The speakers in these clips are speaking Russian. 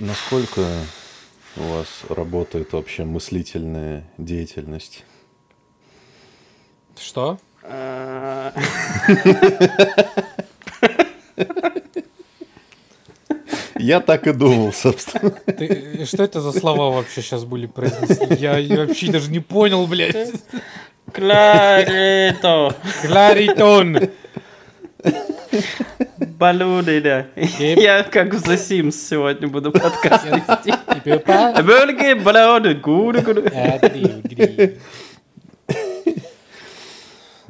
Насколько у вас работает вообще мыслительная деятельность? Что? Я так и думал, собственно. Ты, что это за слова вообще сейчас были произнесены? Я, я вообще даже не понял, блядь. Кларито! Кларитон. Балуны, да. Я как в The Sims сегодня буду подкаст вести. Бульги, балуны, гуду, гуду.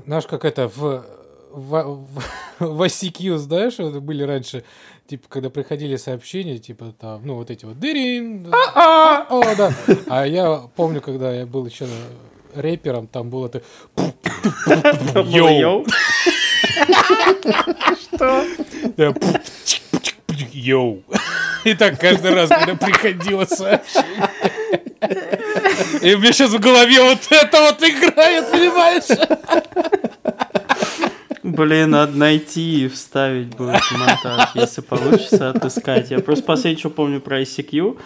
Знаешь, как это в, в, в, в ICQ, знаешь, вот были раньше, типа, когда приходили сообщения, типа, там, ну, вот эти вот, дырин, о, да. А я помню, когда я был еще рэпером, там было это... Йоу. Что? Йоу. И так каждый раз, когда приходило сообщение. И у меня сейчас в голове вот это вот играет, понимаешь? Блин, надо найти и вставить будет монтаж, если получится отыскать. Я просто последнее, что помню про ICQ,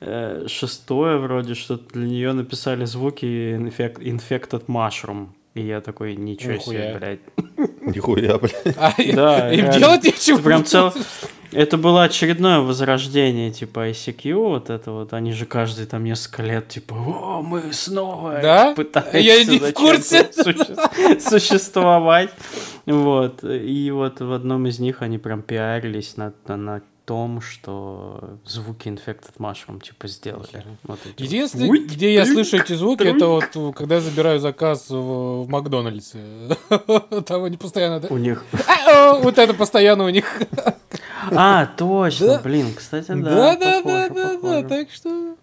э, шестое вроде, что для нее написали звуки infect- Infected Mushroom. И я такой, ничего себе, блядь. Нихуя, блядь. А, Да, им реально. делать нечего. Прям цел... Это было очередное возрождение, типа, ICQ, вот это вот, они же каждый там несколько лет, типа, о, мы снова Да? пытаемся Я не в курсе. суще- существовать, вот, и вот в одном из них они прям пиарились на, на, на том, что звуки Infected Mushroom, типа, сделали. Вот эти вот. Единственное, Уй, где я слышу эти звуки, это вот когда я забираю заказ в, в Макдональдсе. Там они постоянно... да, У них... «А-о!» Вот это постоянно у них. А, точно, блин, кстати, да, Да, да, да, да, да. Так что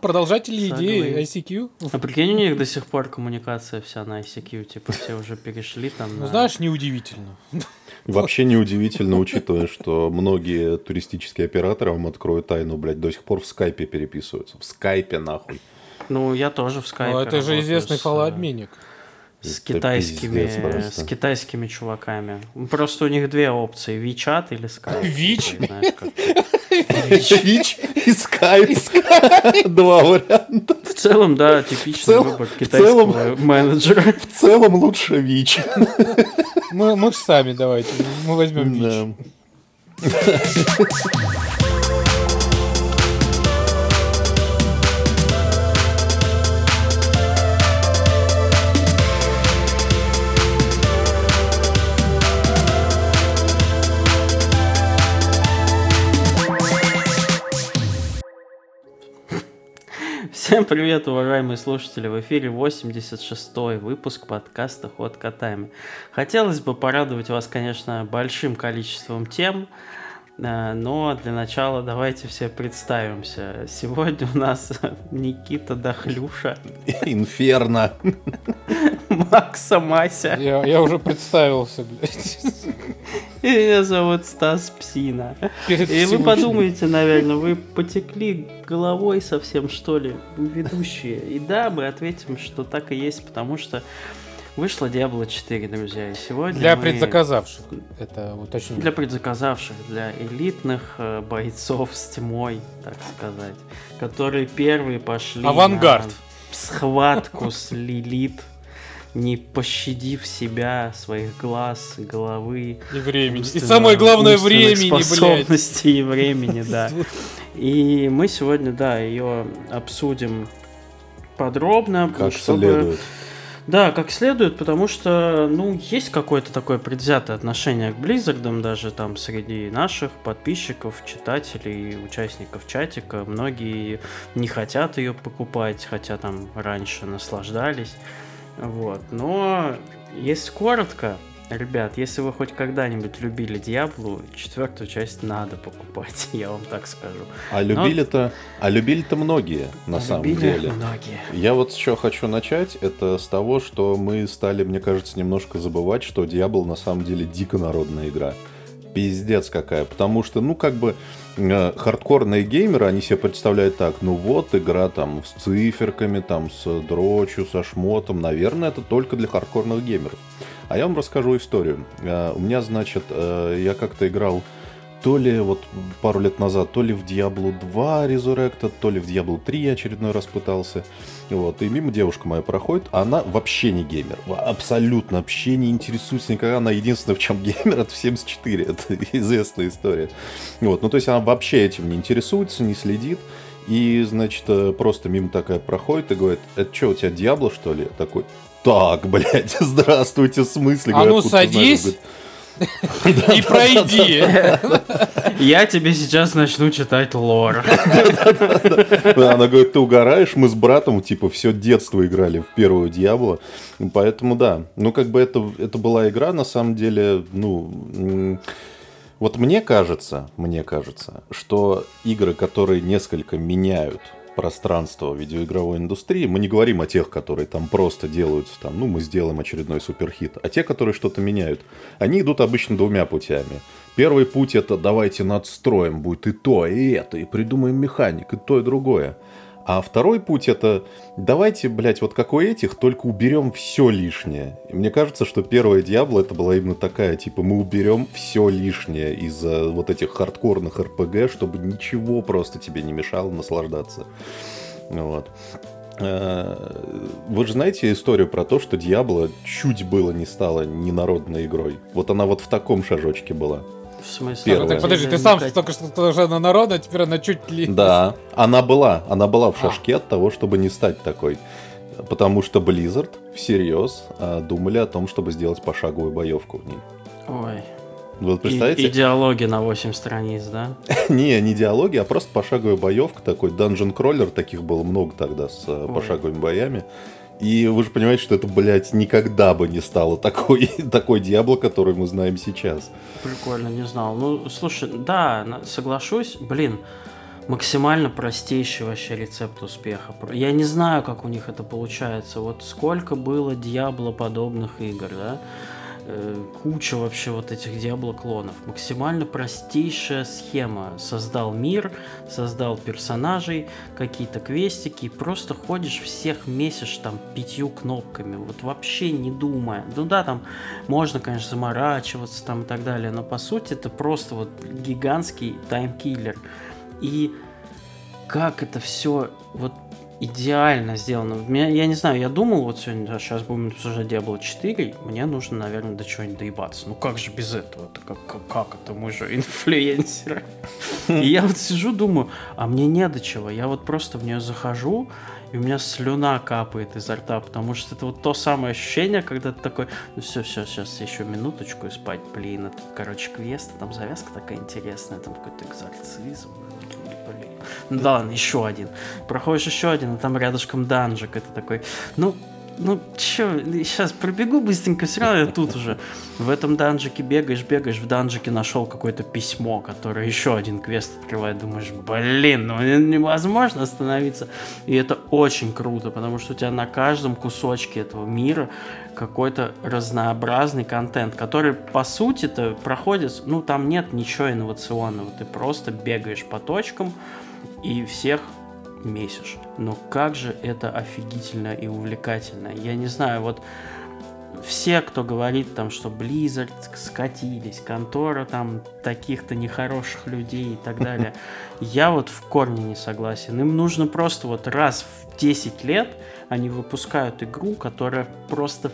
продолжатели идеи. ICQ. А прикинь, у них до сих пор коммуникация вся на ICQ, типа все уже перешли там. Ну, на- знаешь, неудивительно. Вообще неудивительно, учитывая, что многие туристические операторы, вам открою тайну, блядь, до сих пор в скайпе переписываются. В скайпе, нахуй. Ну, я тоже в скайпе Ну, это же известный э, фалообменник. С Это китайскими, просто. с китайскими чуваками. Просто у них две опции: WeChat или Skype. Вич? Вич и скайп. Два варианта. В целом, да, типичный выбор в китайского целом- менеджера. В целом лучше Вич. Мы, мы ж сами давайте, мы возьмем Вич. Всем привет, уважаемые слушатели! В эфире 86-й выпуск подкаста «Ход котами». Хотелось бы порадовать вас, конечно, большим количеством тем, но для начала давайте все представимся. Сегодня у нас Никита Дохлюша, Инферно. Макса Мася Я, я уже представился, блядь. и меня зовут Стас Псина. Перед И вы подумаете, наверное, вы потекли головой совсем, что ли, ведущие. И да, мы ответим, что так и есть, потому что вышла Diablo 4, друзья. И сегодня Для мы- предзаказавших. Это уточнение. Для предзаказавших, для элитных э, бойцов с тьмой, так сказать, которые первые пошли Авангард. на схватку с Лилит, не пощадив себя, своих глаз, головы, И времени. И самое главное, времени, блядь. способностей и времени, да. И мы сегодня, да, ее обсудим подробно. Как чтобы- следует. Да, как следует, потому что, ну, есть какое-то такое предвзятое отношение к Близзардам, даже там среди наших подписчиков, читателей, участников чатика. Многие не хотят ее покупать, хотя там раньше наслаждались. Вот. Но, если коротко, ребят, если вы хоть когда-нибудь любили Диаблу, четвертую часть надо покупать, я вам так скажу. А любили-то, а любили-то многие, на А самом любили деле. многие. Я вот с чего хочу начать, это с того, что мы стали, мне кажется, немножко забывать, что Diablo на самом деле дико народная игра. Пиздец какая. Потому что, ну, как бы, э, хардкорные геймеры, они себе представляют так, ну вот, игра там с циферками, там с дрочью, со шмотом. Наверное, это только для хардкорных геймеров. А я вам расскажу историю. Э, У меня, значит, э, я как-то играл то ли вот пару лет назад, то ли в Diablo 2 Resurrected, то ли в Diablo 3 очередной раз пытался. Вот, и мимо девушка моя проходит, а она вообще не геймер. Абсолютно вообще не интересуется никогда. Она единственная, в чем геймер, это в 74. Это известная история. Вот, ну то есть она вообще этим не интересуется, не следит. И, значит, э, просто мимо такая проходит и говорит, это что, у тебя Диабло, что ли? Я такой, так, блядь, здравствуйте, в смысле? А ну садись. И пройди. Я тебе сейчас начну читать лор. Она говорит, ты угораешь, мы с братом, типа, все детство играли в первую Диабло. Поэтому да. Ну, как бы это, это была игра, на самом деле, ну... Вот мне кажется, мне кажется, что игры, которые несколько меняют пространство видеоигровой индустрии. Мы не говорим о тех, которые там просто делают, там, ну, мы сделаем очередной суперхит, а те, которые что-то меняют. Они идут обычно двумя путями. Первый путь это давайте надстроим, будет и то, и это, и придумаем механик, и то, и другое. А второй путь это давайте, блядь, вот как у этих, только уберем все лишнее. И мне кажется, что первая Диабло это была именно такая, типа, мы уберем все лишнее из вот этих хардкорных РПГ, чтобы ничего просто тебе не мешало наслаждаться. Вот. Э, вы же знаете историю про то, что Диабло чуть было не стала ненародной игрой. Вот она вот в таком шажочке была. В смысле? Первая. Так, подожди, ты сам только что тоже на народ, а теперь она чуть ли... Да, она была. Она была в шашке а. от того, чтобы не стать такой. Потому что Blizzard всерьез а, думали о том, чтобы сделать пошаговую боевку в ней. Ой. Вот представляете? И, и диалоги на 8 страниц, да? не, не диалоги, а просто пошаговая боевка такой. Dungeon Crawler, таких было много тогда с а, Ой. пошаговыми боями. И вы же понимаете, что это, блядь, никогда бы не стало такой, такой Диабло, который мы знаем сейчас. Прикольно, не знал. Ну, слушай, да, соглашусь. Блин, максимально простейший вообще рецепт успеха. Я не знаю, как у них это получается. Вот сколько было Диабло подобных игр, да? Э, куча вообще вот этих диабло-клонов. Максимально простейшая схема. Создал мир, создал персонажей, какие-то квестики, и просто ходишь, всех месишь там пятью кнопками, вот вообще не думая. Ну да, там можно, конечно, заморачиваться там и так далее, но по сути это просто вот гигантский таймкиллер. И как это все вот идеально сделано. Меня, я не знаю, я думал, вот сегодня, да, сейчас будем обсуждать Diablo 4, мне нужно, наверное, до чего-нибудь доебаться. Ну как же без этого? -то? Как, как, как это? Мы же инфлюенсеры. И я вот сижу, думаю, а мне не до чего. Я вот просто в нее захожу, и у меня слюна капает изо рта, потому что это вот то самое ощущение, когда ты такой, ну все, все, сейчас еще минуточку и спать, блин, это, короче, квест, там завязка такая интересная, там какой-то экзорцизм. Ну да еще один. Проходишь еще один, а там рядышком данжик. Это такой, ну, ну, чё, сейчас пробегу быстренько, все равно я тут уже. В этом данжике бегаешь, бегаешь, в данжике нашел какое-то письмо, которое еще один квест открывает. Думаешь, блин, ну невозможно остановиться. И это очень круто, потому что у тебя на каждом кусочке этого мира какой-то разнообразный контент, который, по сути-то, проходит, ну, там нет ничего инновационного. Ты просто бегаешь по точкам и всех месишь. Но как же это офигительно и увлекательно. Я не знаю, вот все, кто говорит там, что Blizzard скатились, контора там таких-то нехороших людей и так далее, я вот в корне не согласен. Им нужно просто вот раз в 10 лет они выпускают игру, которая просто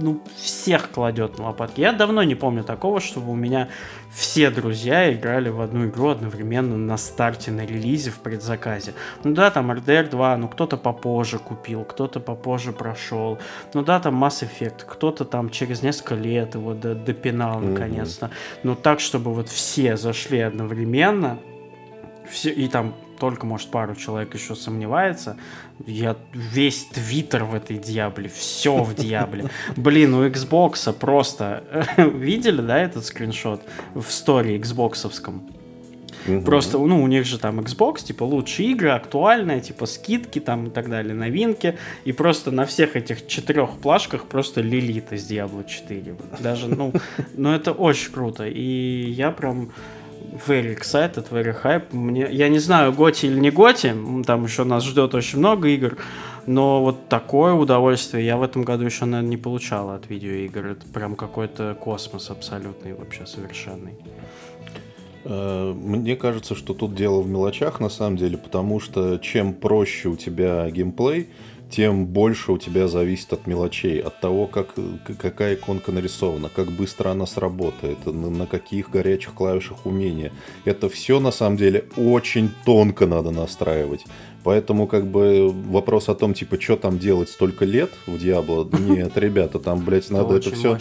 ну, всех кладет на лопатки. Я давно не помню такого, чтобы у меня все друзья играли в одну игру одновременно на старте, на релизе, в предзаказе. Ну да, там RDR 2, ну кто-то попозже купил, кто-то попозже прошел. Ну да, там Mass Effect, кто-то там через несколько лет его допинал mm-hmm. наконец-то. Но так, чтобы вот все зашли одновременно, все, и там только, может, пару человек еще сомневается. Я весь твиттер в этой Диабле, все в Диабле. Блин, у Xbox просто... Видели, да, этот скриншот в сторе Xboxовском? Угу. Просто, ну, у них же там Xbox, типа, лучшие игры, актуальные, типа, скидки там и так далее, новинки. И просто на всех этих четырех плашках просто лилит из Diablo 4. Даже, ну, ну, это очень круто. И я прям very excited, very hype. Мне, я не знаю, Готи или не Готи, там еще нас ждет очень много игр, но вот такое удовольствие я в этом году еще, наверное, не получал от видеоигр. Это прям какой-то космос абсолютный, вообще совершенный. Э, мне кажется, что тут дело в мелочах на самом деле, потому что чем проще у тебя геймплей, тем больше у тебя зависит от мелочей, от того, как, какая иконка нарисована, как быстро она сработает, на, на каких горячих клавишах умения. Это все на самом деле очень тонко надо настраивать. Поэтому как бы вопрос о том, типа, что там делать столько лет в Диабло, нет, ребята, там, блядь, надо это все...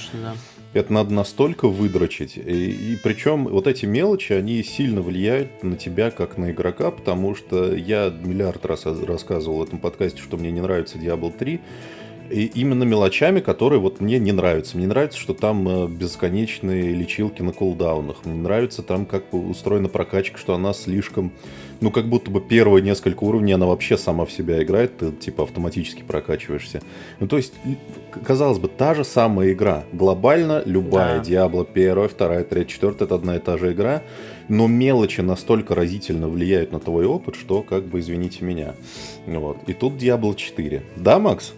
Это надо настолько выдрочить. И, и причем вот эти мелочи, они сильно влияют на тебя как на игрока, потому что я миллиард раз рассказывал в этом подкасте, что мне не нравится Diablo 3. И именно мелочами, которые вот мне не нравятся. Мне нравится, что там э, бесконечные лечилки на кулдаунах. Мне нравится там, как устроена прокачка, что она слишком... Ну, как будто бы первые несколько уровней она вообще сама в себя играет, ты типа автоматически прокачиваешься. Ну, то есть, казалось бы, та же самая игра. Глобально любая. Да. Diablo 1, 2, 3, 4 это одна и та же игра. Но мелочи настолько разительно влияют на твой опыт, что, как бы, извините меня. Вот. И тут Diablo 4. Да, Макс?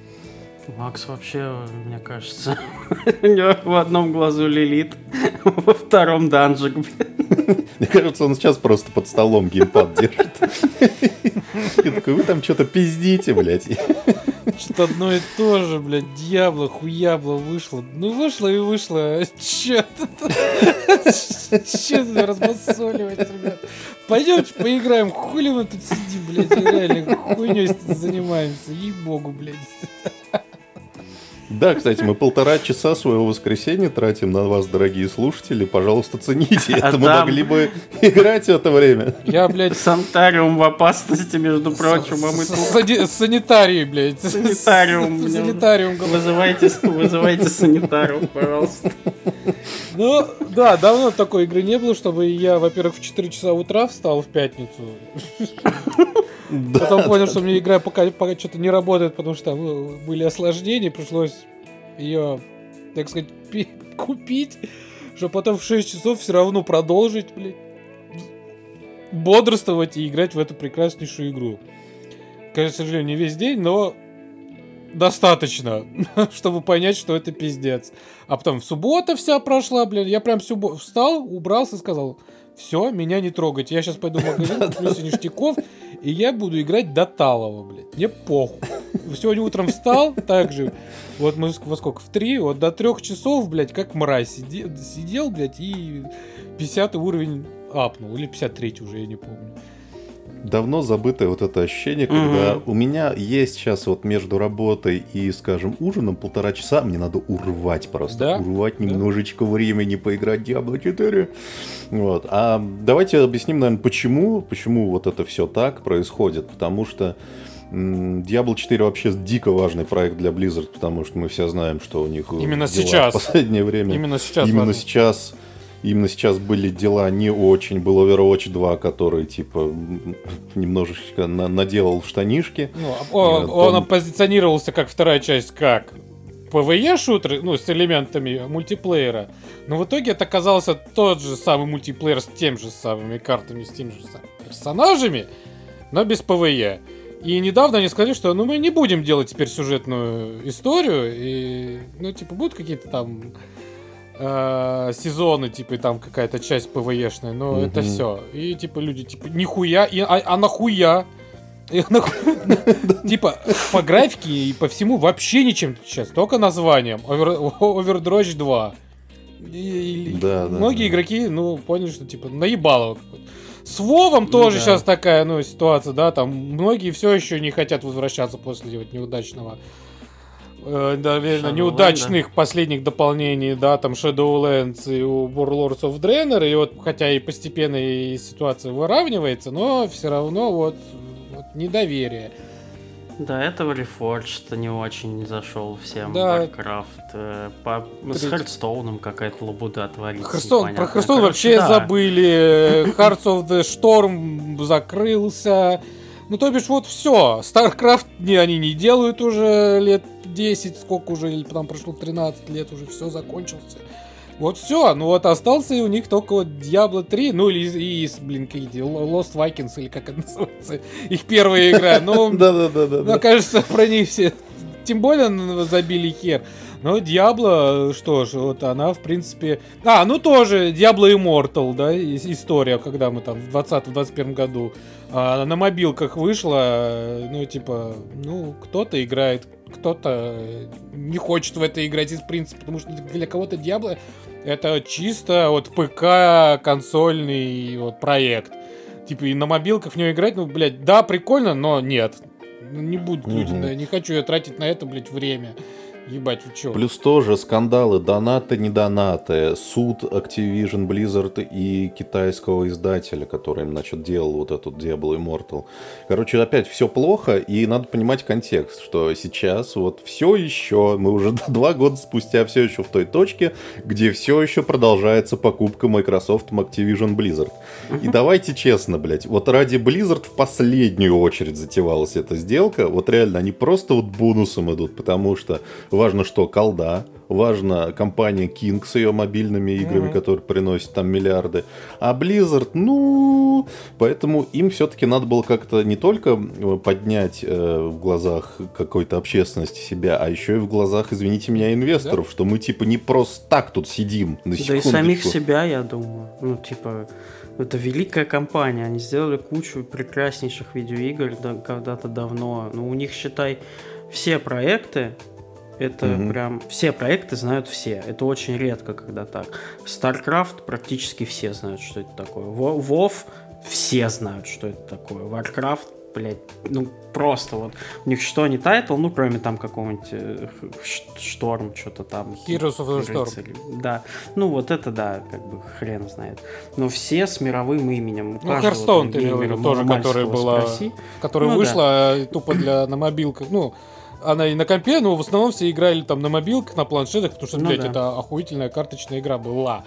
Макс вообще, мне кажется, у него в одном глазу лилит, во втором данжик, Мне кажется, он сейчас просто под столом геймпад держит. И такой, вы там что-то пиздите, блядь. Что одно и то же, блядь, дьявола, хуябло вышло. Ну, вышло и вышло. Че Че разбасоливать, ребят? Пойдемте поиграем, хули мы тут сидим, блядь, реально хуйней занимаемся. Ей-богу, блядь. Да, кстати, мы полтора часа своего воскресенья тратим на вас, дорогие слушатели. Пожалуйста, цените это. Мы могли бы играть в это время. Я, блядь, санитариум в опасности, между прочим, а мы тут... Санитарий, блядь. Санитариум. Санитариум. Вызывайте, вызывайте санитариум, пожалуйста. Ну, да, давно такой игры не было, чтобы я, во-первых, в 4 часа утра встал в пятницу. Потом понял, что мне игра пока, что-то не работает, потому что там ну, были осложнения, пришлось ее, так сказать, купить, чтобы потом в 6 часов все равно продолжить, блядь, бодрствовать и играть в эту прекраснейшую игру. Конечно, к сожалению, не весь день, но достаточно, чтобы понять, что это пиздец. А потом в суббота вся прошла, блин, я прям субботу встал, убрался, сказал, все, меня не трогать. Я сейчас пойду в магазин, куплю ништяков, и я буду играть до Талова, блядь. Мне похуй. Сегодня утром встал, так же, вот мы во сколько, в три, вот до трех часов, блядь, как мразь сидел, сидел блядь, и 50 уровень апнул, или 53 уже, я не помню давно забытое вот это ощущение, когда mm-hmm. у меня есть сейчас вот между работой и, скажем, ужином полтора часа, мне надо урвать просто, да? урвать да. немножечко времени поиграть Diablo 4. Вот. А давайте объясним, наверное, почему, почему вот это все так происходит, потому что Diablo 4 вообще дико важный проект для Blizzard, потому что мы все знаем, что у них именно сейчас в последнее время. Именно сейчас. Именно важно. сейчас Именно сейчас были дела не очень. Был Overwatch 2, который, типа, немножечко на наделал в штанишки. Ну, а он, Том... он позиционировался как вторая часть, как PvE-шутер, ну, с элементами мультиплеера. Но в итоге это оказался тот же самый мультиплеер с тем же самыми картами, с теми же самыми персонажами, но без PvE. И недавно они сказали, что ну мы не будем делать теперь сюжетную историю, и ну типа будут какие-то там э, сезоны, типа, там какая-то часть ПВЕшная, но mm-hmm. это все. И типа люди, типа, нихуя, и, а, а нахуя? Типа, по графике и по всему вообще ничем сейчас, только названием. Overdroge 2. да, многие игроки, ну, поняли, что, типа, наебало. С Вовом тоже сейчас такая, ну, ситуация, да, там многие все еще не хотят возвращаться после вот неудачного э, наверное, неудачных да. последних дополнений, да, там Shadowlands и у Warlords of Draenor, и вот хотя и постепенно и ситуация выравнивается, но все равно вот, вот недоверие. До этого Reforged не очень зашел всем. Да. Warcraft. Э, по... С Hearthstone ом какая-то лабуда творится. Hearthstone, про Hearthstone вообще да. забыли. Heroes of the Storm закрылся. Ну, то бишь, вот все. StarCraft не, они не делают уже лет 10, сколько уже, или там прошло 13 лет, уже все закончился. Вот все, ну вот остался у них только вот Diablo 3, ну или и, блин, какие-то Lost Vikings, или как это называется, их первая игра. Ну, да-да-да. Мне кажется, про них все тем более забили хер. Но Диабло, что ж, вот она, в принципе... А, ну тоже Diablo Immortal, да, история, когда мы там в 20-21 году а, на мобилках вышла, ну, типа, ну, кто-то играет, кто-то не хочет в это играть из принципа, потому что для кого-то Diablo это чисто вот ПК консольный вот проект. Типа и на мобилках в него играть, ну, блядь, да, прикольно, но нет. Не люди, да, не хочу я тратить на это, блядь, время. Ебать, вы чё? Плюс тоже скандалы, донаты, не донаты, суд Activision Blizzard и китайского издателя, который, значит, делал вот этот Diablo Immortal. Короче, опять все плохо, и надо понимать контекст, что сейчас вот все еще, мы уже два года спустя все еще в той точке, где все еще продолжается покупка Microsoft Activision Blizzard. И давайте честно, блядь, вот ради Blizzard в последнюю очередь затевалась эта сделка, вот реально, они просто вот бонусом идут, потому что важно что? Колда, важно компания King с ее мобильными играми, mm-hmm. которые приносят там миллиарды. А Blizzard, ну... Поэтому им все-таки надо было как-то не только поднять э, в глазах какой-то общественности себя, а еще и в глазах, извините меня, инвесторов, да? что мы типа не просто так тут сидим. На да и самих себя, я думаю. Ну, типа, это великая компания. Они сделали кучу прекраснейших видеоигр да, когда-то давно. Ну, у них, считай, все проекты, это mm-hmm. прям все проекты знают все. Это очень редко, когда так. StarCraft практически все знают, что это такое. WoW все знают, что это такое. Warcraft блядь, ну просто вот. У них что не title, ну кроме там какого-нибудь э, Шторм, что-то там. Heroes of the Storm. Да. Ну вот это да, как бы хрен знает. Но все с мировым именем. Ну, Hearthstone ты имел в виду, тоже, которая была, которая ну, вышла да. Э, тупо для на мобилках. Ну, она и на компе, но в основном все играли там на мобилках, на планшетах, потому что, ну, блядь, да. это охуительная карточная игра была.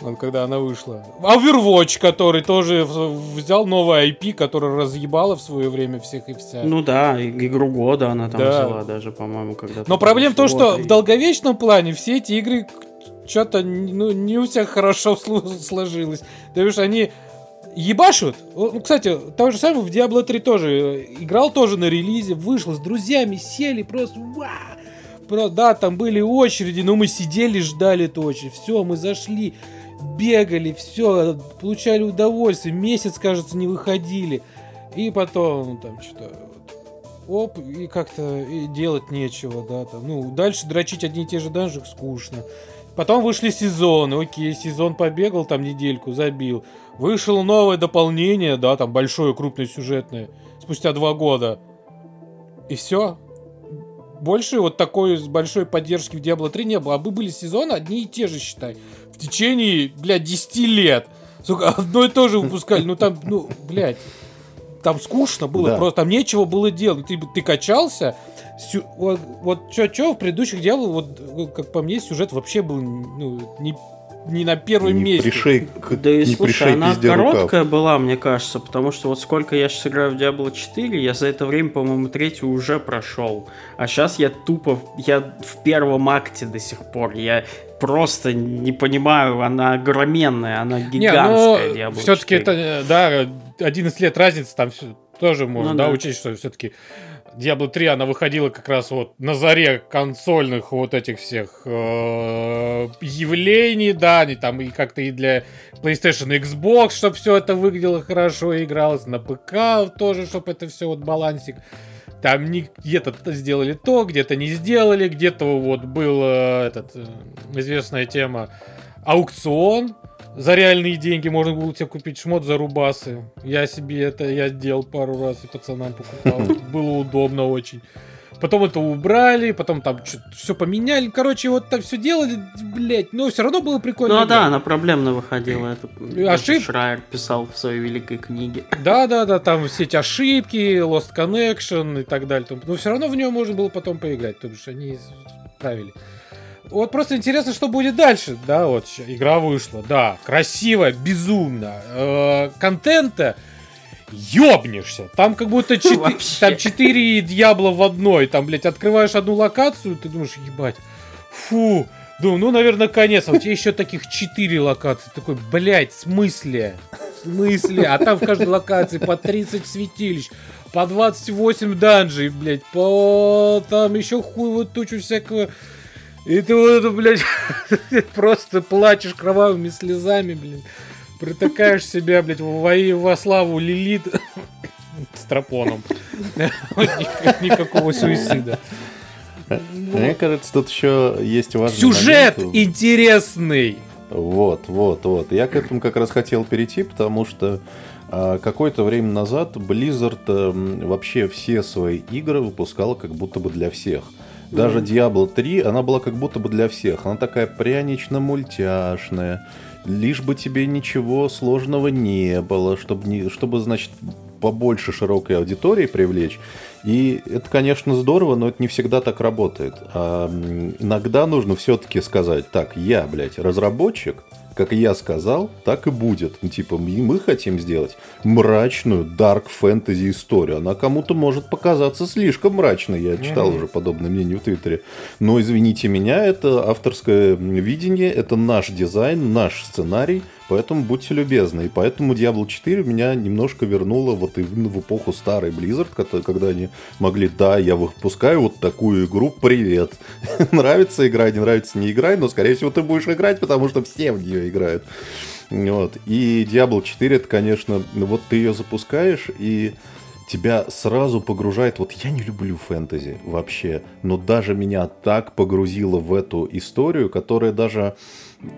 Вот, когда она вышла. Overwatch, который тоже взял новый IP, который разъебала в свое время всех и вся. Ну да, игру года она там да. взяла даже, по-моему, когда Но проблема в том, что и... в долговечном плане все эти игры что-то ну, не у всех хорошо сложилось. То есть они ебашут. Ну, кстати, то же самое в Diablo 3 тоже. Играл тоже на релизе, вышел с друзьями, сели просто... Ва! Да, там были очереди, но мы сидели, ждали эту очередь. Все, мы зашли, бегали, все, получали удовольствие. Месяц, кажется, не выходили. И потом, ну, там, что-то оп, и как-то и делать нечего, да, там, ну, дальше дрочить одни и те же данжи скучно. Потом вышли сезоны, окей, сезон побегал там недельку, забил. Вышло новое дополнение, да, там большое, крупное, сюжетное, спустя два года. И все. Больше вот такой большой поддержки в Diablo 3 не было. А бы были сезоны одни и те же, считай. В течение, блядь, 10 лет. Сука, одно и то же выпускали. Ну там, ну, блядь. Там скучно было, да. просто там нечего было делать. Ты, ты качался, сю, вот, вот что в предыдущих Diablo, вот, как по мне, сюжет вообще был ну, не не на первом не месте. Пришей, да и не слушай, она короткая рукав. была, мне кажется, потому что вот сколько я сейчас играю в Diablo 4, я за это время, по-моему, третью уже прошел. А сейчас я тупо, я в первом акте до сих пор. Я просто не понимаю, она огроменная, она гигантская. Не, ну, все-таки это, да, 11 лет разницы там все, тоже можно, ну, да, да, учесть, что все-таки Diablo 3, она выходила как раз вот на заре консольных вот этих всех э, явлений, да, они там и как-то и для PlayStation и Xbox, чтобы все это выглядело хорошо и игралось, на ПК тоже, чтобы это все вот балансик. Там где-то сделали то, где-то не сделали, где-то вот был э, этот, э, известная тема аукцион, за реальные деньги можно было себе купить шмот за рубасы. Я себе это я делал пару раз и пацанам покупал. Было удобно очень. Потом это убрали, потом там все поменяли. Короче, вот там все делали, блять, но все равно было прикольно. Ну да, она проблемно выходила. Это Ошиб... Шрайер писал в своей великой книге. Да, да, да, там все эти ошибки, Lost Connection и так далее. Но все равно в нее можно было потом поиграть, потому что они исправили. Вот просто интересно, что будет дальше. Да, вот игра вышла. Да, красиво, безумно. Э, контента ёбнешься. Там как будто 4, там 4 дьябла в одной. Там, блядь, открываешь одну локацию, ты думаешь, ебать, фу. Думаю, ну, наверное, конец. А у тебя еще таких 4 локации. Такой, блядь, в смысле? В смысле? А там в каждой локации по 30 святилищ, по 28 данжей, блядь, по там еще хуй вот тучу всякого. И ты вот это, блядь, просто плачешь кровавыми слезами, блядь. Протыкаешь себя, блядь, во, во славу Лилит с тропоном. Никакого суицида. Мне кажется, тут еще есть важный Сюжет момент. интересный! Вот, вот, вот. Я к этому как раз хотел перейти, потому что а, какое-то время назад Blizzard а, вообще все свои игры выпускала как будто бы для всех. Даже Diablo 3, она была как будто бы для всех. Она такая прянично-мультяшная. Лишь бы тебе ничего сложного не было, чтобы, не, чтобы значит, побольше широкой аудитории привлечь. И это, конечно, здорово, но это не всегда так работает. А иногда нужно все-таки сказать, так, я, блядь, разработчик, как я сказал, так и будет. Ну, типа, мы хотим сделать мрачную dark fantasy историю. Она кому-то может показаться слишком мрачной. Я читал mm-hmm. уже подобное мнение в Твиттере. Но, извините меня, это авторское видение, это наш дизайн, наш сценарий. Поэтому будьте любезны. И поэтому Diablo 4 меня немножко вернуло вот именно в эпоху старой Blizzard, когда они могли, да, я выпускаю вот такую игру, привет. нравится игра, не нравится, не играй, но, скорее всего, ты будешь играть, потому что все в нее играют. Вот. И Diablo 4, это, конечно, вот ты ее запускаешь, и тебя сразу погружает. Вот я не люблю фэнтези вообще, но даже меня так погрузило в эту историю, которая даже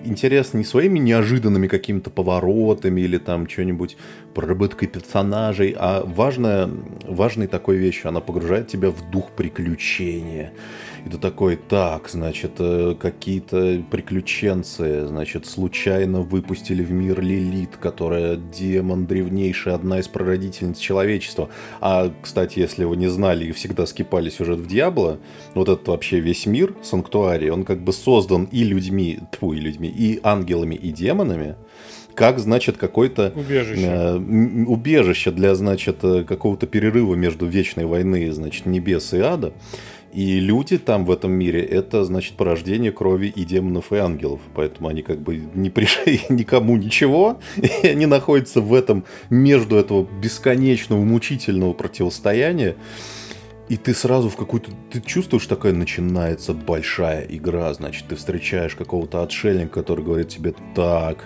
интересно не своими неожиданными какими-то поворотами или там что-нибудь проработкой персонажей, а важная, важной такой вещью. Она погружает тебя в дух приключения. И ты такой, так, значит, э, какие-то приключенцы, значит, случайно выпустили в мир Лилит, которая демон древнейший, одна из прародительниц человечества. А, кстати, если вы не знали и всегда скипали сюжет в Диабло, вот этот вообще весь мир, Санктуарий, он как бы создан и людьми, тьфу, и людьми, и ангелами, и демонами, как, значит, какое-то убежище. Э, убежище для, значит, э, какого-то перерыва между вечной войны, значит, небес и ада. И люди там в этом мире это, значит, порождение крови и демонов, и ангелов. Поэтому они как бы не пришли никому ничего, и они находятся в этом, между этого бесконечного, мучительного противостояния. И ты сразу в какую-то... Ты чувствуешь, такая начинается большая игра. Значит, ты встречаешь какого-то отшельника, который говорит тебе так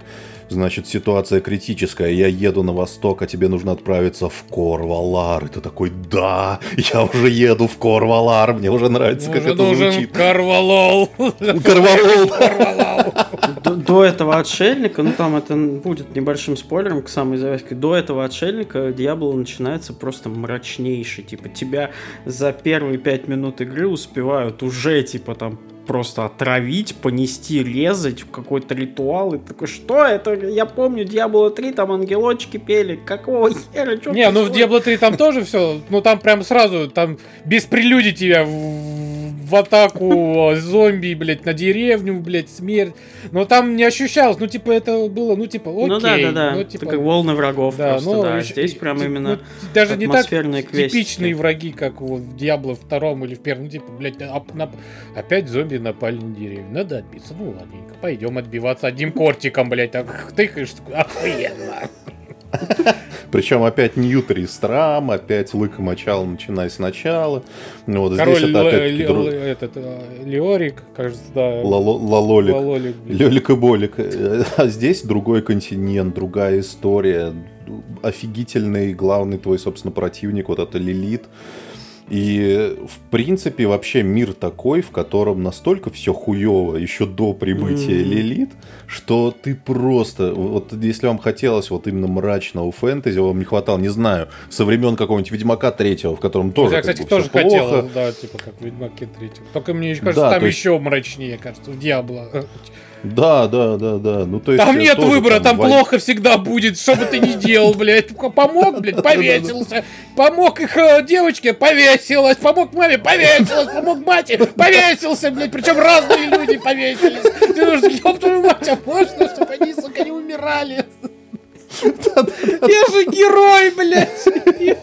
значит, ситуация критическая, я еду на восток, а тебе нужно отправиться в Корвалар. И ты такой, да, я уже еду в Корвалар, мне уже нравится, как это звучит. Карвалол. Карвалол. До этого отшельника, ну там это будет небольшим спойлером к самой завязке, до этого отшельника Диабло начинается просто мрачнейший. Типа тебя за первые пять минут игры успевают уже, типа, там просто отравить, понести, резать в какой-то ритуал. И такой, что это? Я помню, Diablo 3, там ангелочки пели. Какого хера? Что Не, ну в Diablo 3 там тоже все, ну там прям сразу, там без прелюдий тебя в, атаку зомби, блядь, на деревню, блядь, смерть. Но там не ощущалось, ну типа это было, ну типа окей. Ну да, да, да. Ну, типа, это как волны врагов да, просто, ну, да. Здесь прям именно ну, даже не так квестики. типичные враги, как вот в Diablo 2 или в первом, ну, типа, блядь, опять зомби напали на деревья. Надо отбиться. Ну ладненько, пойдем отбиваться одним кортиком, блядь. Так тыкаешь, охуенно. Причем опять Ньютри Страм, опять Лыка Мочал, начиная сначала. Вот Король здесь это опять... Друг... этот, э, Леорик, кажется, да. Лололик. Лёлик и Болик. А здесь другой континент, другая история. Офигительный главный твой, собственно, противник, вот это Лилит. И, в принципе, вообще мир такой, в котором настолько все хуево еще до прибытия mm-hmm. Лилит, что ты просто... Вот если вам хотелось вот именно мрачного фэнтези, вам не хватало, не знаю, со времен какого-нибудь Ведьмака третьего, в котором тоже Я, кстати, тоже хотел, да, типа как в Ведьмаке третьего. Только мне кажется, да, там есть... еще мрачнее, кажется, в Диабло. Да, да, да, да. Ну, то есть там нет выбора, там, там плохо всегда будет, что бы ты ни делал, блядь. Помог, блядь, повесился. Помог их э, девочке, повесилась. Помог маме, повесилась. Помог мате, повесился, блядь. Причем разные люди повесились. Ты нужно, ёб твою мать, а можно, чтобы они, сука, не умирали? Я же герой, блядь.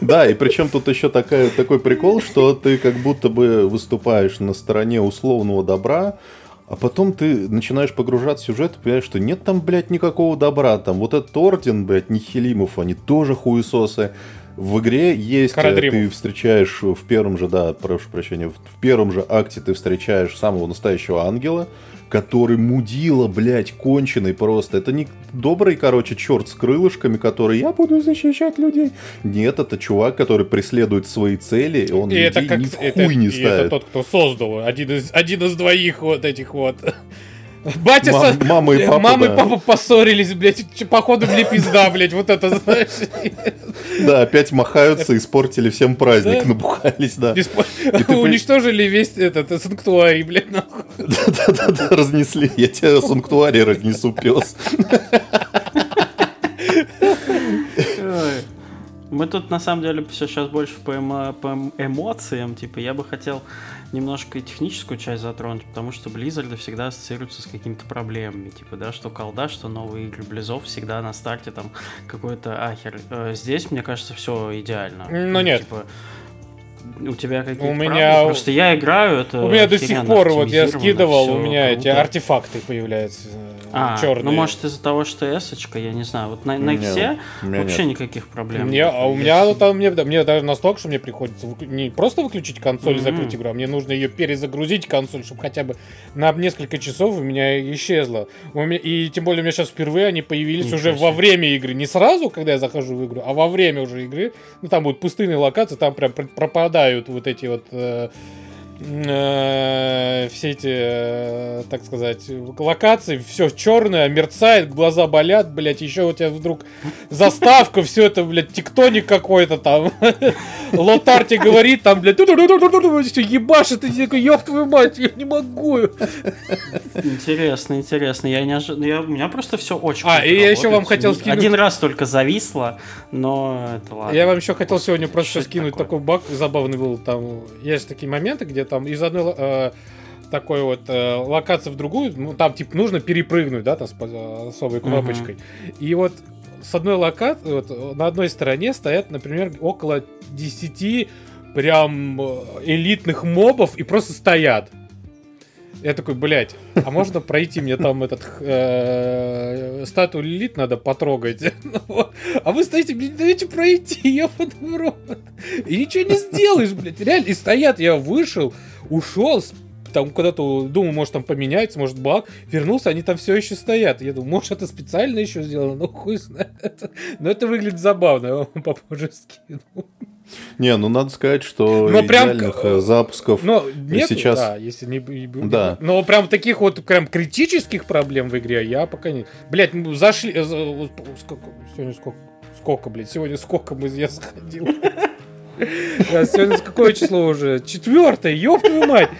Да, и причем тут еще такая, такой прикол, что ты как будто бы выступаешь на стороне условного добра, А потом ты начинаешь погружаться в сюжет и понимаешь, что нет там, блядь, никакого добра. Там вот этот орден, блядь, Нихилимов, они тоже хуесосы. В игре есть, э, Карадримов. ты встречаешь в первом же, да, прошу прощения, в первом же акте ты встречаешь самого настоящего ангела, который мудила, блядь, конченый просто. Это не добрый, короче, черт с крылышками, который «я буду защищать людей». Нет, это чувак, который преследует свои цели, и он И людей это как ни в это, хуй не и это ставит. тот, кто создал, один из, один из двоих вот этих вот. Батя Мам- со- мама и папа, мама и да. папа поссорились, блядь, походу мне пизда, блядь, вот это, знаешь. Да, опять махаются, испортили всем праздник, Да. набухались, да. Беспо- ты Уничтожили весь этот э, санктуарий, блядь, нахуй. Да-да-да, разнесли. Я тебя санктуарий разнесу, пес. Мы тут на самом деле все сейчас больше по, эмо- по эм- эмоциям. Типа, я бы хотел немножко и техническую часть затронуть, потому что Blizzard всегда ассоциируются с какими-то проблемами. Типа, да, что колда, что новые игры Близов всегда на старте там какой-то ахер. Э, Здесь, мне кажется, все идеально. Ну, нет. Типа, у тебя какие-то У меня правда? Просто я играю, это У меня до сих пор, вот я скидывал, у меня эти артефакты появляются А, черные. ну может из-за того, что эсочка, я не знаю. Вот на, на меня вообще нет. никаких проблем. Мне, а у меня, ну, там, мне, да, мне даже настолько, что мне приходится выклю- не просто выключить консоль и Мгм. закрыть игру, а мне нужно ее перезагрузить консоль, чтобы хотя бы на несколько часов у меня исчезло. У меня, и тем более у меня сейчас впервые они появились Ничего уже себе. во время игры. Не сразу, когда я захожу в игру, а во время уже игры. Ну там будут пустынные локации, там прям пр- пропадают вот эти вот э, все эти, э, так сказать, локации, все черное, мерцает, глаза болят, блять, еще у тебя вдруг заставка, все это, блядь, тектоник какой-то там. Лотарти говорит, там, блядь, ебашит, и ты такой, ёб твою мать, я не могу. Интересно, интересно. Я не ожи- я- У меня просто все очень. А, и я еще вам хотел скинуть- Один раз только зависло, но это ладно. Я вам еще хотел сегодня просто скинуть такой баг, забавный был, там, есть такие моменты, где там из одной э, такой вот э, локации в другую, ну, там, типа, нужно перепрыгнуть, да, там, с особой кнопочкой. И вот с одной локации, вот, на одной стороне стоят, например, около 10 прям э, элитных мобов и просто стоят. Я такой, блядь, а можно пройти мне там этот э, статую Лилит надо потрогать? Ну. А вы стоите, блядь, даете пройти, я в рот. И ничего не сделаешь, блядь. Реально, и стоят, я вышел, ушел, там куда-то, думаю, может там поменяется, может баг, вернулся, они там все еще стоят. Я думаю, может это специально еще сделано, ну хуй знает. Но это выглядит забавно, я вам попозже скину. Не, ну надо сказать, что Но прям идеальных к- э, запусков Но нет, сейчас- да, если не, Да. Но прям таких вот прям критических проблем в игре я пока не. Блять, мы зашли. э, Сколько, сегодня сколько? Сколько, блядь? Сегодня сколько мы я сходил? Сегодня какое число уже? Четвертое, ёб твою мать!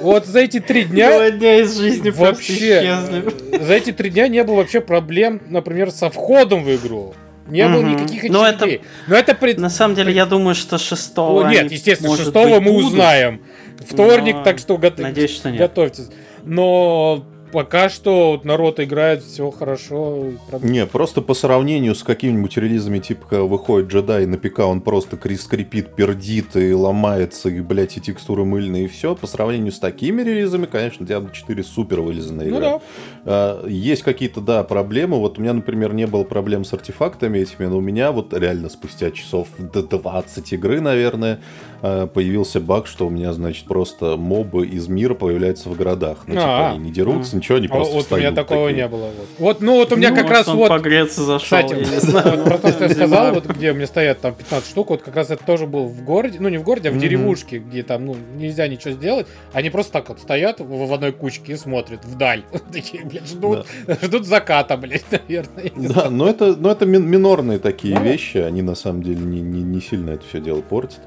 Вот за эти три дня Два дня из жизни вообще исчезли. э, за эти три дня не было вообще проблем, например, со входом в игру. Не было никаких Но очередей. Но это пред- На самом деле, я думаю, что шестого. о, нет, естественно, шестого мы будут. узнаем. Вторник, Но так что гот- Надеюсь, что нет. готовьтесь. Но пока что вот народ играет, все хорошо. Не, просто по сравнению с какими-нибудь релизами, типа, выходит джедай на ПК, он просто кри- скрипит, пердит и ломается, и, блядь, и текстуры мыльные, и все. По сравнению с такими релизами, конечно, Diablo 4 супер вылизанная Ну игра. да. А, Есть какие-то, да, проблемы. Вот у меня, например, не было проблем с артефактами этими, но у меня вот реально спустя часов до 20 игры, наверное, а, появился баг, что у меня, значит, просто мобы из мира появляются в городах. Ну, типа, А. они не дерутся, ничего, они просто вот у меня такого не было. Вот. ну вот у меня Ну, как раз вот. погреться зашел, Кстати, я не вот знаю. про то, что я сказал, вот где у меня стоят там 15 штук, вот как раз это тоже был в городе, ну не в городе, а в деревушке, где там, ну, нельзя ничего сделать. Они просто так вот стоят в, в одной кучке и смотрят вдаль. Такие, блядь, ждут, ждут заката, блядь, наверное. Да, но это, но это мин- минорные такие Да. вещи, они на самом деле не, не, не сильно это все дело портят.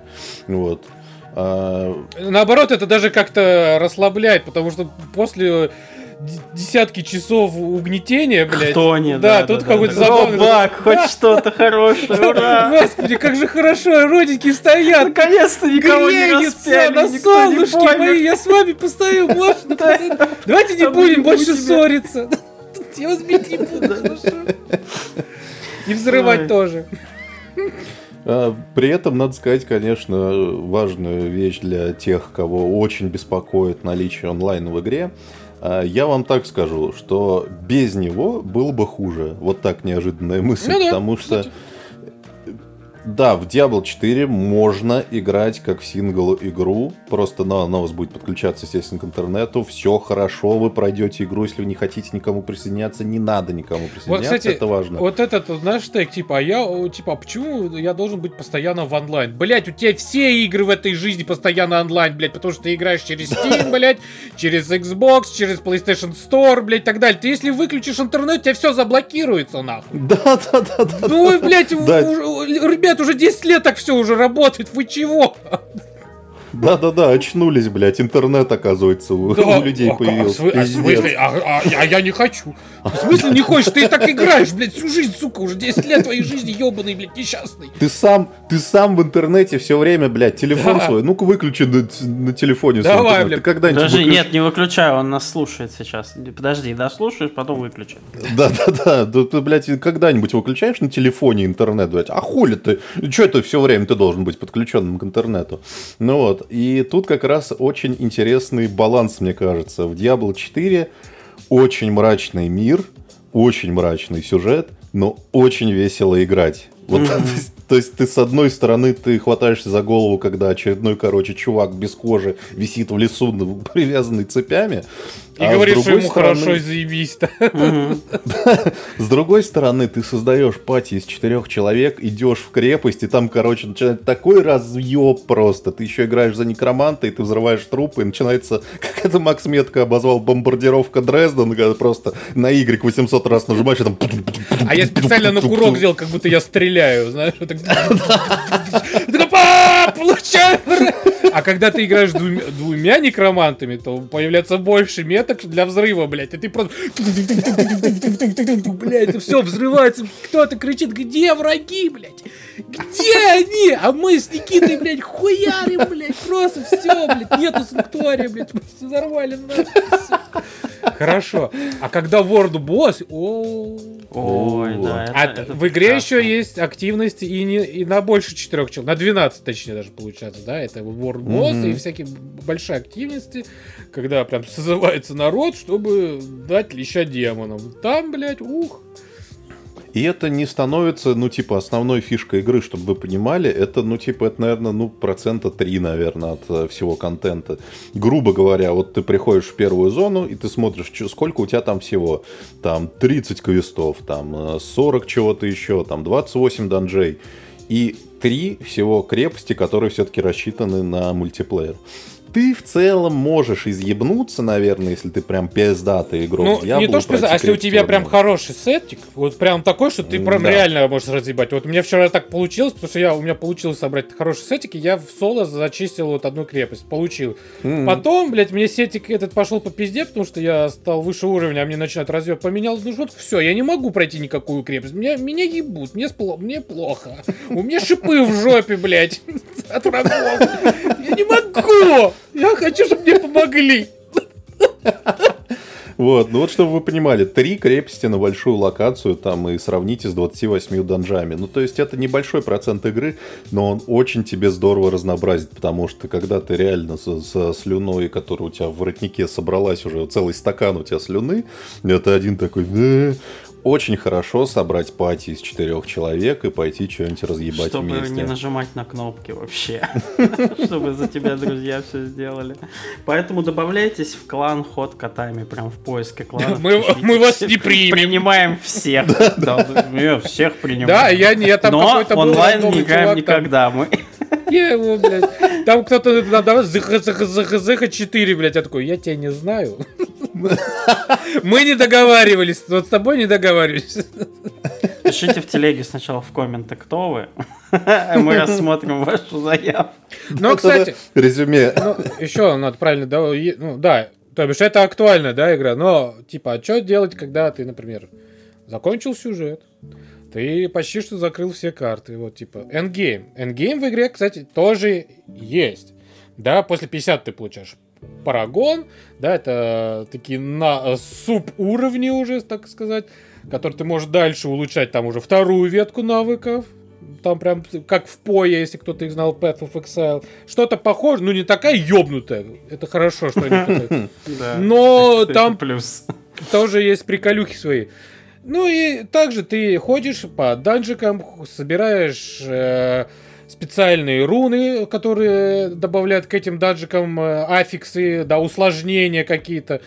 Вот. А, Наоборот, это даже как-то расслабляет, потому что после десятки часов угнетения, блядь. Кто не, Да, тут какой-то забавный- Бак, хоть Да. что-то хорошее, ура! Господи, как же хорошо, родики стоят, Наконец-то никого не распяли, на солнышке мои, я с вами постою, можно? Давайте не будем больше ссориться. Я вас бить не буду, хорошо? И взрывать тоже. А, при этом, надо сказать, конечно, важную вещь для тех, кого очень беспокоит наличие онлайн в игре. А, я вам так скажу, что без него было бы хуже. Вот так неожиданная мысль, Ну да, потому что кстати. Да, в Diablo 4 можно играть как в сингл игру, просто на, она у вас будет подключаться, естественно, к интернету, все хорошо, вы пройдете игру, если вы не хотите никому присоединяться, не надо никому Вот, присоединяться, кстати, это важно. вот этот, вот, знаешь, тег, типа, а я, типа, а почему я должен быть постоянно в онлайн? Блять, у тебя все игры в этой жизни постоянно онлайн, блять, потому что ты играешь через Steam, блять, через Xbox, через PlayStation Store, блять, и так далее. Ты если выключишь интернет, у тебя все заблокируется, нахуй. Да, да, да, да. Ну, вы, блядь, Ребят, уже 10 лет так все уже работает, вы чего? Да, да, да, очнулись, блядь, интернет, оказывается, у, Да, у людей а- а появился. а в Пиздец. смысле? А, а- а я не хочу. В смысле не хочешь? Ты и так играешь, блядь, всю жизнь, сука, уже 10 лет твоей жизни ебаный, блядь, несчастный. Ты сам, ты сам в интернете все время, блядь, телефон Да. свой, ну-ка выключи на, на телефоне свой Давай, интернет. блядь. Ты когда-нибудь Подожди, выключ- нет, не выключай, он нас слушает сейчас. Подожди, дослушаешь, потом выключи. Да, да, да. Да ты, блядь, когда-нибудь выключаешь на телефоне интернет, блядь? А хули ты? Че это все время ты должен быть подключенным к интернету? Ну вот. И тут как раз очень интересный баланс, мне кажется. В Diablo 4 очень мрачный мир, очень мрачный сюжет, но очень весело играть. Вот, то, есть, то есть ты с одной стороны ты хватаешься за голову, когда очередной, короче, чувак без кожи висит в лесу, привязанный цепями. И а говоришь, что ему стороны- хорошо. Мгм. с другой стороны, ты создаешь пати из четырех человек, идешь в крепость, и там, короче, начинает такой разъеб просто. Ты еще играешь за некроманта, и ты взрываешь трупы, и начинается, как это Макс Метко обозвал, бомбардировка Дрездена, когда просто на Y 800 раз нажимаешь, и там... А я специально на курок сделал, как будто я стреляю, знаешь, вот так. Такой, «Па, Получаю! А когда ты играешь двумя, двумя некромантами, то появляется больше меток для взрыва, блядь, и ты просто... Блядь, это все взрывается, кто-то кричит, где враги, блядь? Где они? А мы с Никитой, блядь, хуярим, блядь, просто все, блядь, нету санктуария, блядь, мы всё взорвали нахуй, всё. Хорошо. А когда World босс, о, Ой, да. а это- это в игре прекрасно. еще есть активность и, не, и на больше четырех человек, на 12 точнее даже получается, да, это World Boss Мгм. и всякие большие активности, когда прям созывается народ, чтобы дать леща демонам. Там, блядь, ух. И это не становится, ну, типа, основной фишкой игры, чтобы вы понимали. Это, ну, типа, это, наверное, ну, процента 3, наверное, от э, всего контента. Грубо говоря, вот ты приходишь в первую зону, и ты смотришь, сколько у тебя там всего. Там 30 квестов, там э, 40 чего-то еще, там 28 данжей. И три всего крепости, которые все-таки рассчитаны на мультиплеер. Ты в целом можешь изъебнуться, наверное, если ты прям пиздатый игрок. Ну, в не то, что а если у тебя прям хороший сеттик, вот прям такой, что ты прям Да. реально можешь разъебать. Вот у меня вчера так получилось, потому что я, у меня получилось собрать хороший сеттик, и я в соло зачистил вот одну крепость. Получил. М. Потом, блядь, мне сетик этот пошел по пизде, потому что я стал выше уровня, а мне начинают разъеб. Поменял одну шутку, все, я не могу пройти никакую крепость. Меня, меня ебут, мне, спло- мне плохо. У меня шипы в жопе, блядь, от врагов. Я не могу! Я хочу, чтобы мне помогли. Вот, ну вот чтобы вы понимали, три крепости на большую локацию там и сравните с 28 данжами. Ну то есть это небольшой процент игры, но он очень тебе здорово разнообразит, потому что когда ты реально со, со слюной, которая у тебя в воротнике собралась уже, целый стакан у тебя слюны, это один такой... Очень хорошо собрать пати из четырех человек и пойти что-нибудь разъебать Чтобы вместе. не нажимать на кнопки вообще. Чтобы за тебя друзья все сделали. Поэтому добавляйтесь в клан ход котами, прям в поиске клана. Мы- вас не примем. Принимаем всех. Да, да, не, всех принимаем. Да, я не, я там Но какой-то был онлайн не играем никогда. Мы Я его, блядь. Там кто-то давал зх зх зх зх 4, блядь. Я такой, я тебя не знаю. Мы не договаривались. Вот с тобой не договаривались. Пишите в телеге сначала в комменты, кто вы. а Мы рассмотрим вашу заявку. Но, кстати, Резюме. ну, еще надо правильно, да, ну, да, то бишь это актуальная, да, игра, но, типа, а что делать, когда ты, например, закончил сюжет, ты почти что закрыл все карты, вот, типа, endgame. Endgame в игре, кстати, тоже есть. Да, после 50 ты получаешь paragon, да, это такие на суб-уровни уже, так сказать, которые ты можешь дальше улучшать, там уже вторую ветку навыков, Там прям как в PoE, если кто-то их знал, Path of Exile. Что-то похоже, ну не такая ёбнутая. Это хорошо, что они. Но там плюс. тоже есть приколюхи свои. Ну и также ты ходишь по данжикам, собираешь э, специальные руны, которые добавляют к этим данжикам э, аффиксы, да, усложнения какие-то.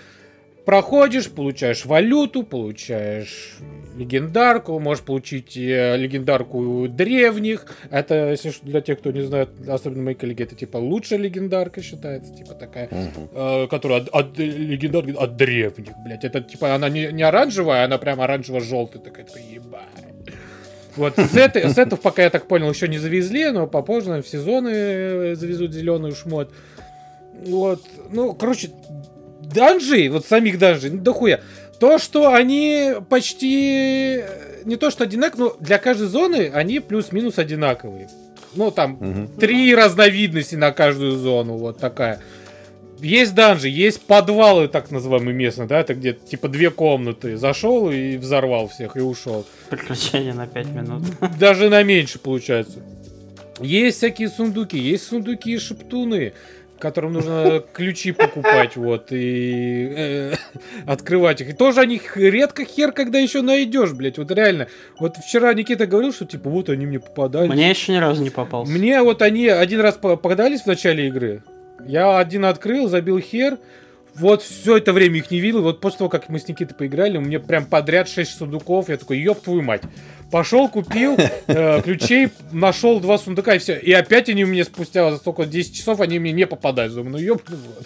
Проходишь, получаешь валюту, получаешь легендарку, можешь получить э, легендарку древних. Это, если что, для тех, кто не знает, особенно мои коллеги, это типа лучшая легендарка считается, типа такая, э, которая от, от легендарки от древних, блять. Это типа она не, не оранжевая, она прям оранжево-желтая, такая, такая ебать. Вот сеты, сетов, пока я так понял, еще не завезли, но попозже в сезоны э, завезут зеленый шмот. Вот, ну, короче, данжей, вот самих данжей, ну, дохуя. То, что они почти не то что одинаковые, но для каждой зоны они плюс-минус одинаковые. Ну, там Мгм. три разновидности на каждую зону, вот такая. Есть данжи, есть подвалы, так называемые местные, да, это где типа две комнаты. Зашел и взорвал всех и ушел. Приключение на 5 минут. Даже на меньше получается. Есть всякие сундуки, есть сундуки и шептуны, которым нужно ключи покупать, вот, и э, открывать их. И тоже о них редко хер когда еще найдешь, блядь, вот реально. Вот вчера Никита говорил, что типа вот они мне попадались. Мне еще ни разу не попался. Мне вот они один раз по- попадались в начале игры. Я один открыл, забил хер. Вот все это время их не видел. Вот после того, как мы с Никитой поиграли, мне прям подряд 6 сундуков. Я такой, ёб твою мать. Пошел, купил э, ключей, нашел два сундука и все. И опять они мне спустя за столько 10 часов они мне не попадают. Думаю, ну ёб,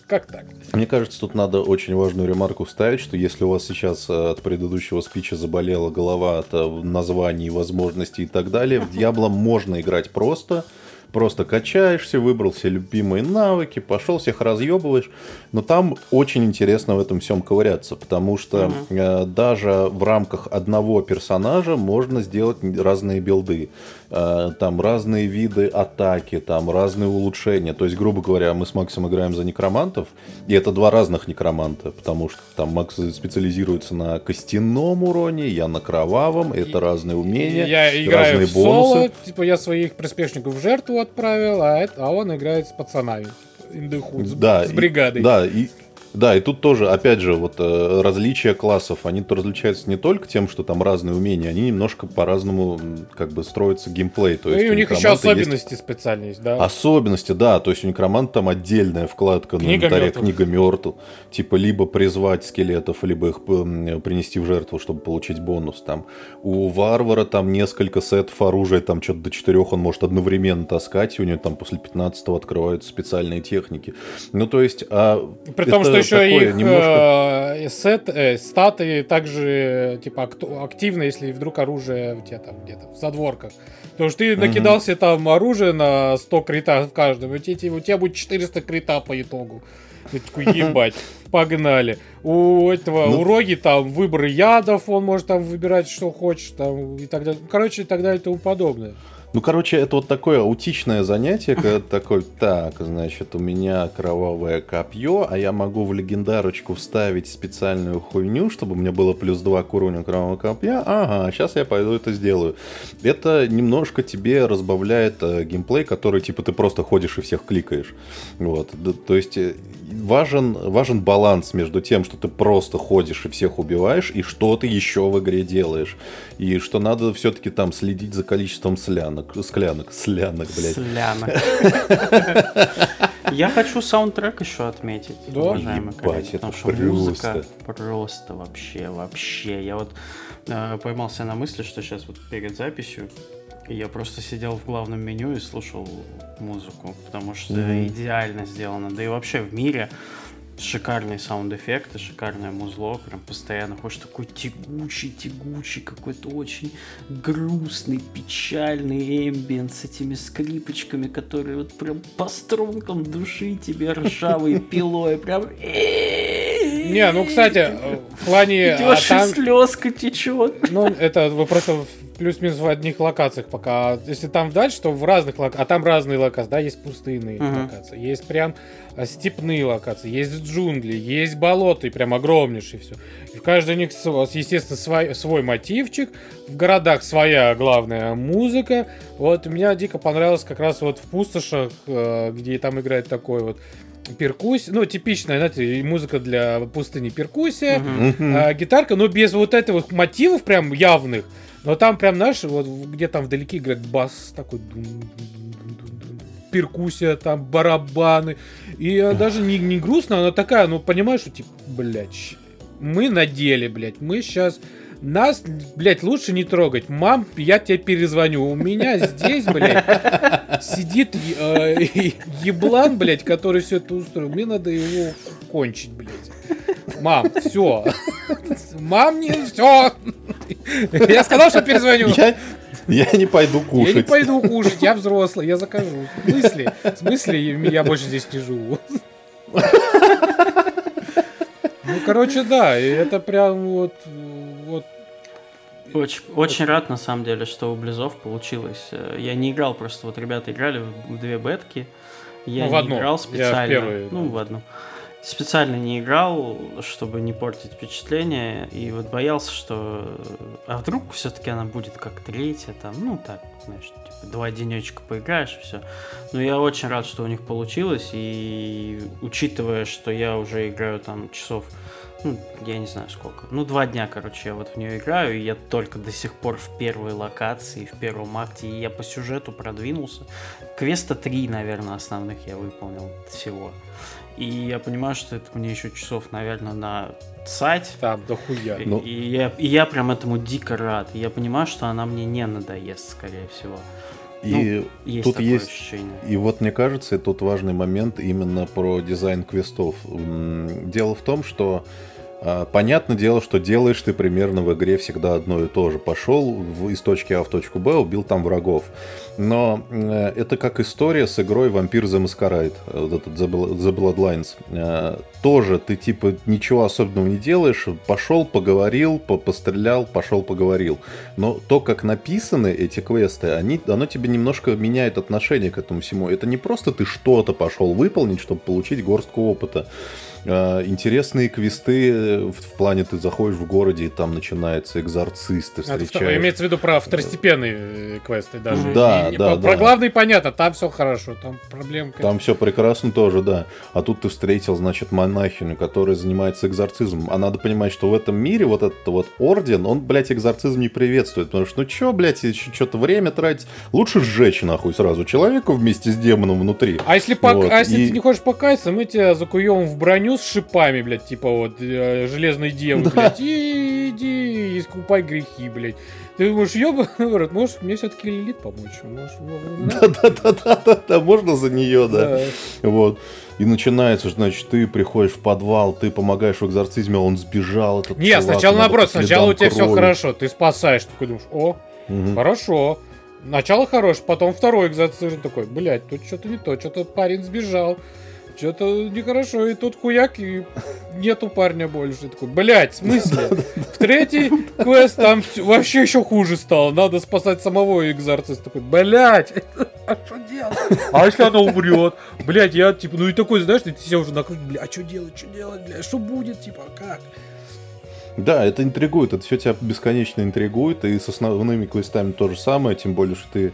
как так? Мне кажется, тут надо очень важную ремарку вставить, что если у вас сейчас э, от предыдущего спича заболела голова от э, названий, возможностей и так далее, в Диабло можно играть просто. Просто качаешься, выбрал все любимые навыки, пошел, всех разъебываешь. Но там очень интересно в этом всем ковыряться, потому что э, даже в рамках одного персонажа можно сделать разные билды. Э, там разные виды атаки, там разные улучшения. То есть, грубо говоря, мы с Максом играем за некромантов, и это два разных некроманта, потому что там Макс специализируется на костяном уроне, я на кровавом, это разные умения, Я играю разные в соло, бонусы. типа я своих приспешников в жертву отправил, а, это- а он играет с пацанами. In the hood, Да, с и- бригадой. да, и, да, и тут тоже, опять же, вот э, различия классов, они то различаются не только тем, что там разные умения, они немножко по-разному как бы строится геймплей. То Ну есть и у них еще некроманта есть особенности специальные есть, да. Особенности, да, то есть у некроманта там отдельная вкладка на инвентаре мертвых. книга мертв. Типа либо призвать скелетов, либо их принести в жертву, чтобы получить бонус. Там у варвара там несколько сетов оружия, там что-то до четырех он может одновременно таскать, и у него там после 15 открываются специальные техники. Ну, то есть... а, При том, это что еще такое их немножко- э, сет, э, статы также типа активны, если вдруг оружие у тебя там где-то в задворках. Потому что ты накидал себе там оружие на 100 крита в каждом, и у тебя, у тебя будет 400 крита по итогу. Ты такой, ебать, погнали. У этого, Ну- у Роги там выбор ядов, он может там выбирать, что хочешь, там, и так далее. Короче, и так далее и тому подобное. Ну, короче, это вот такое аутичное занятие, когда ты такой, так, значит, у меня кровавое копье, а я могу в легендарочку вставить специальную хуйню, чтобы мне было плюс 2 к уровню кровавого копья. Ага, сейчас я пойду это сделаю. Это немножко тебе разбавляет э, геймплей, который, типа, ты просто ходишь и всех кликаешь. Вот. Д- То есть э, важен, важен баланс между тем, что ты просто ходишь и всех убиваешь, и что ты еще в игре делаешь. И что надо все-таки там следить за количеством слянок, склянок, слянок, блядь. Слянок. Я хочу саундтрек еще отметить, Да? уважаемые Ебать, коллеги, это потому что музыка просто вообще, вообще. Я вот э, поймался на мысли, что сейчас вот перед записью я просто сидел в главном меню и слушал музыку, потому что Мгм. идеально сделано. Да и вообще в мире шикарные саунд-эффекты, шикарное музло, прям постоянно хочешь такой тягучий, тягучий, какой-то очень грустный, печальный эмбиент с этими скрипочками, которые вот прям по стрункам души тебе ржавой пилой, прям... Не, ну, кстати, э, в плане... а Идешь, и там- слезка течет. Ну, это вы просто плюс-минус в одних локациях пока. Если там дальше, то в разных локациях. А там разные локации, да, есть пустынные uh-huh. локации, есть прям а, степные локации, есть джунгли, есть болота, и прям огромнейшие все. И в каждой них, естественно, свой, свой мотивчик. В городах своя главная музыка. Вот мне дико понравилось как раз вот в пустошах, э, где там играет такой вот перкуссия, ну, типичная, знаете, музыка для пустыни перкуссия, uh-huh. а, гитарка, но без вот этого мотивов прям явных. Но там прям, знаешь, вот где там вдалеке играет бас такой перкуссия, там барабаны. И даже не, не грустно, она такая, ну, понимаешь, что типа, блядь, мы на деле, блядь, мы сейчас нас, блядь, лучше не трогать. Мам, я тебе перезвоню. У меня здесь, блядь, сидит э, еблан, блядь, который все это устроил. Мне надо его кончить, блядь. Мам, все. Мам, не все. Я сказал, что перезвоню. Я, я не пойду кушать. Я не пойду кушать, я взрослый, я закажу. В смысле? В смысле я больше здесь не живу? Ну, короче, да, и это прям вот, вот очень, очень рад, на самом деле, что у Близов получилось. Я не играл, просто вот ребята играли в две бетки. Я ну, в не одну. играл специально. Я в первую, ну, да. в одну. Специально не играл, чтобы не портить впечатление. И вот боялся, что... А вдруг все-таки она будет как третья, там, ну, так, знаешь, типа, два денечка поиграешь все. Но я очень рад, что у них получилось. И учитывая, что я уже играю там часов ну, я не знаю сколько. Ну, два дня, короче, я вот в нее играю, и я только до сих пор в первой локации, в первом акте, и я по сюжету продвинулся. Квеста три, наверное, основных я выполнил всего. И я понимаю, что это мне еще часов, наверное, на сайт. Там, дохуя. И, ну... и, я, и я прям этому дико рад. И я понимаю, что она мне не надоест, скорее всего. И ну, есть тут есть, ощущение. и вот мне кажется, тут важный момент именно про дизайн квестов. Дело в том, что понятное дело, что делаешь ты примерно в игре всегда одно и то же. Пошел из точки А в точку Б, убил там врагов. Но э, это как история с игрой Vampire the Masquerade, вот этот The Bloodlines. Э, тоже ты типа ничего особенного не делаешь, пошел, поговорил, пострелял, пошел, поговорил. Но то, как написаны эти квесты, они, оно тебе немножко меняет отношение к этому всему. Это не просто ты что-то пошел выполнить, чтобы получить горстку опыта. Э, интересные квесты э, в, в плане ты заходишь в городе и там начинается экзорцист, ты встречаешь... Это, имеется в виду про второстепенные э, квесты даже. Да, и, да, про, да. Про главный понятно, там все хорошо, там проблем... Там все прекрасно тоже, да. А тут ты встретил, значит, монахиню, которая занимается экзорцизмом. А надо понимать, что в этом мире вот этот вот орден, он, блядь, экзорцизм не приветствует. Потому что, ну чё, блядь, что-то время тратить. Лучше сжечь, нахуй, сразу человека вместе с демоном внутри. А если, вот. пок... а если и... ты не хочешь покаяться, мы тебя закуем в броню броню с шипами, блядь, типа вот э, железной девы, да. блядь, и иди искупай грехи, блядь. Ты думаешь, ёба, рот, может, мне все-таки Лилит помочь? Да-да-да-да-да, можно за нее, да. Вот. И начинается, значит, ты приходишь в подвал, ты помогаешь в экзорцизме, он сбежал. Этот Нет, чувак, сначала наоборот, сначала у тебя крови. все хорошо, ты спасаешь, такой думаешь, о, угу. хорошо. Начало хорошее, потом второй экзорцизм такой, блядь, тут что-то не то, что-то парень сбежал что-то нехорошо, и тут хуяк, и нету парня больше. Такой, блядь, в смысле? В третий квест там вообще еще хуже стало, надо спасать самого экзорциста. Такой, блядь, а что делать? А если она умрет? Блядь, я, типа, ну и такой, знаешь, ты себя уже накрутил, блядь, а что делать, что делать, блядь, что будет, типа, как? Да, это интригует, это все тебя бесконечно интригует, и с основными квестами то же самое, тем более, что ты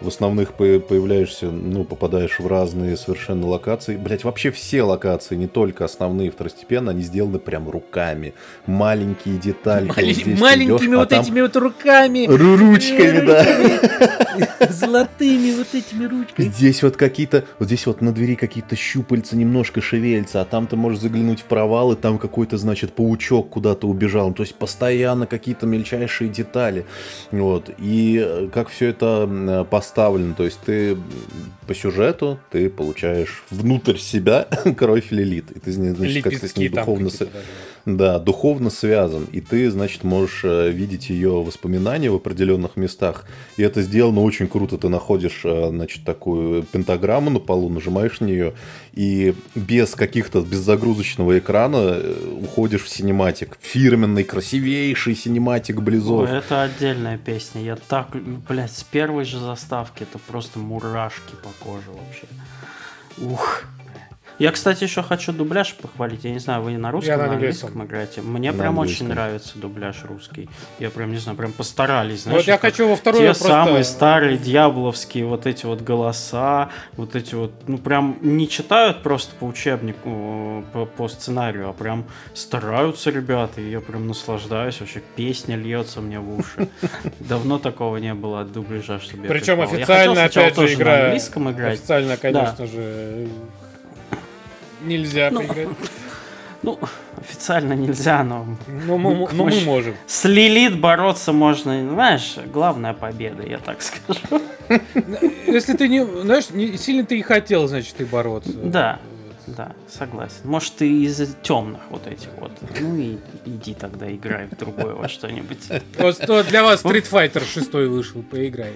в основных появляешься, ну, попадаешь в разные совершенно локации. Блять, вообще все локации, не только основные, второстепенно, они сделаны прям руками. Маленькие детали. Мали- вот маленькими идешь, вот а этими вот руками. Ручками, да. Золотыми вот этими ручками. Здесь вот какие-то, вот здесь вот на двери какие-то щупальца немножко шевелятся, а там ты можешь заглянуть в провал, и там какой-то, значит, паучок куда-то убежал. То есть постоянно какие-то мельчайшие детали. Вот. И э, как все это поставлено поставлен. То есть ты по сюжету ты получаешь внутрь себя кровь Лилит. И ты, значит, как ты с ней духовно... Со... Да, духовно связан. И ты, значит, можешь э, видеть ее воспоминания в определенных местах. И это сделано очень круто. Ты находишь, э, значит, такую пентаграмму на полу, нажимаешь на нее, и без каких-то, без загрузочного экрана э, уходишь в cinematic. Фирменный, красивейший cinematic Близов. Ой, это отдельная песня. Я так, блядь, с первой же заставки это просто мурашки по коже вообще. Ух. Я, кстати, еще хочу дубляж похвалить. Я не знаю, вы на русском, Я на на английском английском. играете. Мне На прям английском. очень нравится дубляж русский. Я прям, не знаю, прям постарались. Знаешь, Вот я хочу во вторую Те просто- самые старые дьяволовские вот эти вот голоса, вот эти вот, ну прям не читают просто по учебнику, по, по сценарию, а прям стараются ребята, и я прям наслаждаюсь, вообще песня льется мне в уши. Давно такого не было от дубляжа, чтобы я Причем официально, опять же, тоже на игра... английском играть. Официально, конечно же, нельзя Ну, поиграть. Ну, официально нельзя, но Но мы, но мы мы ж- можем. с Лилит бороться можно, знаешь, главная победа, я так скажу. Если ты не, знаешь, не сильно ты и хотел, значит, ты бороться. Да. Да, согласен. Может, ты из темных вот этих вот. Ну и иди тогда играй в другое во что-нибудь. Вот что для вас Street Fighter 6 вышел, поиграй.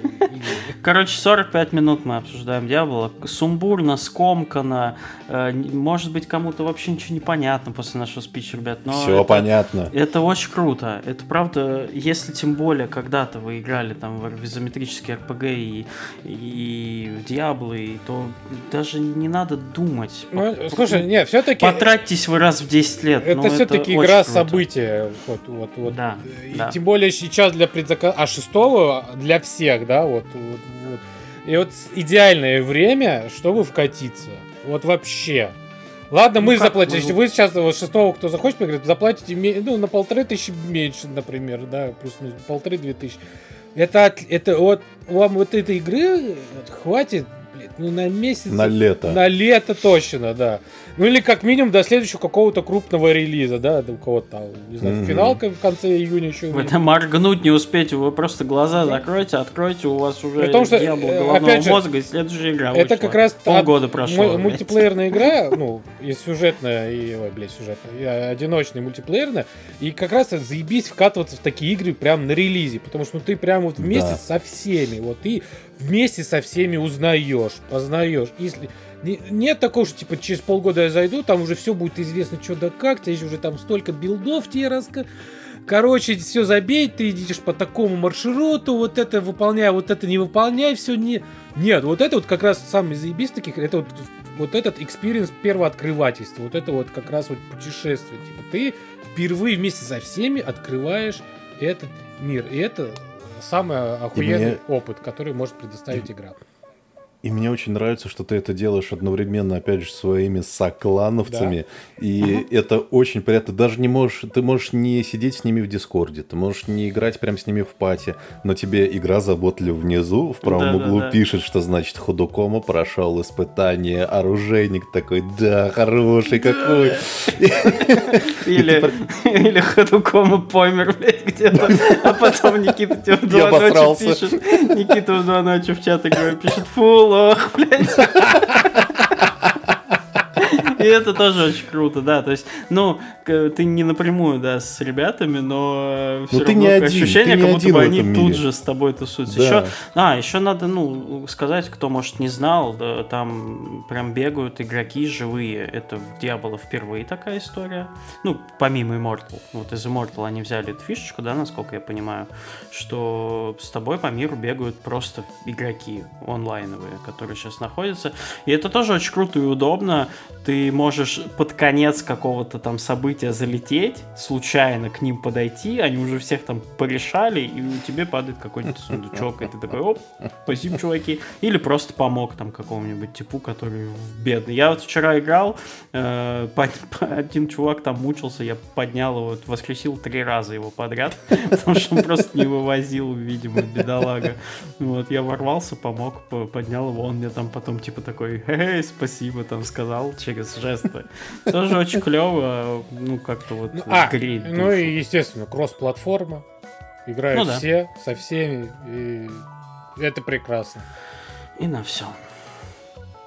Короче, 45 минут мы обсуждаем Дьявола. Сумбурно, скомканно. э, Может быть, кому-то вообще ничего не понятно после нашего спича, ребят. Но Все это- понятно. Это очень круто. Это правда, если тем более когда-то вы играли там в изометрические РПГ и, и в Диаблы, то даже не надо думать. Ну, слушай, не, все-таки Потратьтесь вы раз в 10 лет. это ну, все-таки игра события. Вот, вот, вот. Да, И да. Тем более сейчас для предзаказа, а шестого для всех, да, вот, вот, вот. И вот идеальное время, чтобы вкатиться. Вот вообще. Ладно, Ну мы заплатим. Вы сейчас вот шестого, кто захочет поиграть, заплатите ну, на полторы тысячи меньше, например, да, плюс-минус полторы-две тысячи. Это, это вот вам вот этой игры хватит, ну на месяц. На лето. На лето точно, да. Ну или как минимум до следующего какого-то крупного релиза, да, до у кого-то там, не знаю, Мгм. финалка в конце июня еще. Вы там моргнуть не успеете, вы просто глаза закройте, откройте, у вас уже При том, что, э, головного опять же, мозга, и следующая игра Это вышла. как раз полгода от- прошло. блядь. мультиплеерная игра, ну, и сюжетная, и, ой, блядь, сюжетная, и одиночная, и мультиплеерная, и как раз это заебись вкатываться в такие игры прям на релизе, потому что ну, ты прям вот вместе Да. со всеми, вот ты вместе со всеми узнаешь, познаешь. Если нет такого, что типа через полгода я зайду, там уже все будет известно, что да как, тебе уже там столько билдов тебе раска... Короче, все забей, ты идешь по такому маршруту, вот это выполняй, вот это не выполняй, все не... Нет, вот это вот как раз самый заебись таких, это вот, вот этот experience первооткрывательства, вот это вот как раз вот путешествие. Типа ты впервые вместе со всеми открываешь этот мир. И это самый охуенный мне- опыт, который может предоставить игра. И мне очень нравится, что ты это делаешь одновременно, опять же, своими соклановцами. И это очень приятно. Даже не можешь, ты можешь не сидеть с ними в Дискорде, ты можешь не играть прям с ними в пати, но тебе игра заботлива внизу, в правом Да-да-да. углу пишет, что значит Худокома прошел испытание, оружейник такой, да, хороший какой. Или, или помер, блядь, где-то. А потом Никита тебе в Я два ночи обосрался. пишет. Никита в два ночи в чат пишет, фу, лох, блядь. И это тоже очень круто, да. То есть, ну, ты не напрямую, да, с ребятами, но все Ну, ты равно ощущение, как будто бы они тут же с тобой тусуются. Еще, а, еще надо, ну, сказать, кто, может, не знал, там прям бегают игроки живые. Это в Diablo впервые такая история. Ну, помимо Immortal. Вот из Immortal они взяли эту фишечку, да, насколько я понимаю, что с тобой по миру бегают просто игроки онлайновые, которые сейчас находятся. И это тоже очень круто и удобно. Ты можешь под конец какого-то там события залететь, случайно к ним подойти, они уже всех там порешали, и у тебе падает какой-нибудь сундучок, и ты такой, оп, спасибо, чуваки. Или просто помог там какому-нибудь типу, который бедный. Я вот вчера играл, э, один чувак там мучился, я поднял его, воскресил три раза его подряд, потому что он просто не вывозил, видимо, бедолага. Вот, я ворвался, помог, по- поднял его, он мне там потом типа такой, эй, спасибо, там сказал через жесты. Тоже очень клево, ну как-то вот Ну, а, ну и, естественно, кросс-платформа. Играют Ну все, со всеми. И это прекрасно. И на все.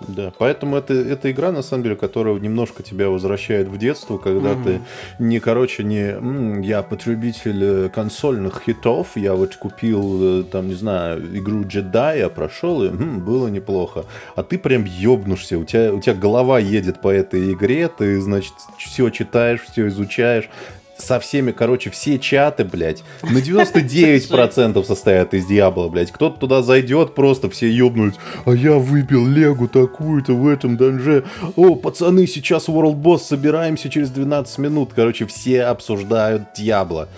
Да, поэтому это, это игра, на самом деле, которая немножко тебя возвращает в детство, когда mm-hmm. ты не, короче, не я потребитель э, консольных хитов, я вот купил, э, там, не знаю, игру джедая, прошел, и м, было неплохо. А ты прям ёбнушься, у тебя, у тебя голова едет по этой игре, ты, значит, все читаешь, все изучаешь, со всеми, короче, все чаты, блядь, на 99% состоят из Диабло, блядь. Кто-то туда зайдет, просто все ёбнуть. А я выпил легу такую-то в этом данже. О, пацаны, сейчас World Boss, собираемся через 12 минут. Короче, все обсуждают Диабло.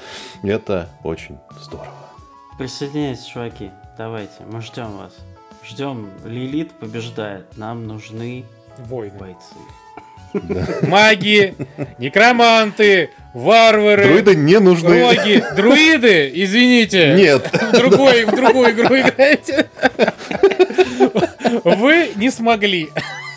Это очень здорово. Присоединяйтесь, чуваки. Давайте, мы ждем вас. Ждем. Лилит побеждает. Нам нужны Войны. бойцы. Маги, некроманты, варвары, Друиды не нужны. роги, друиды, извините. Нет. В другой, в другую игру играете. Вы не смогли.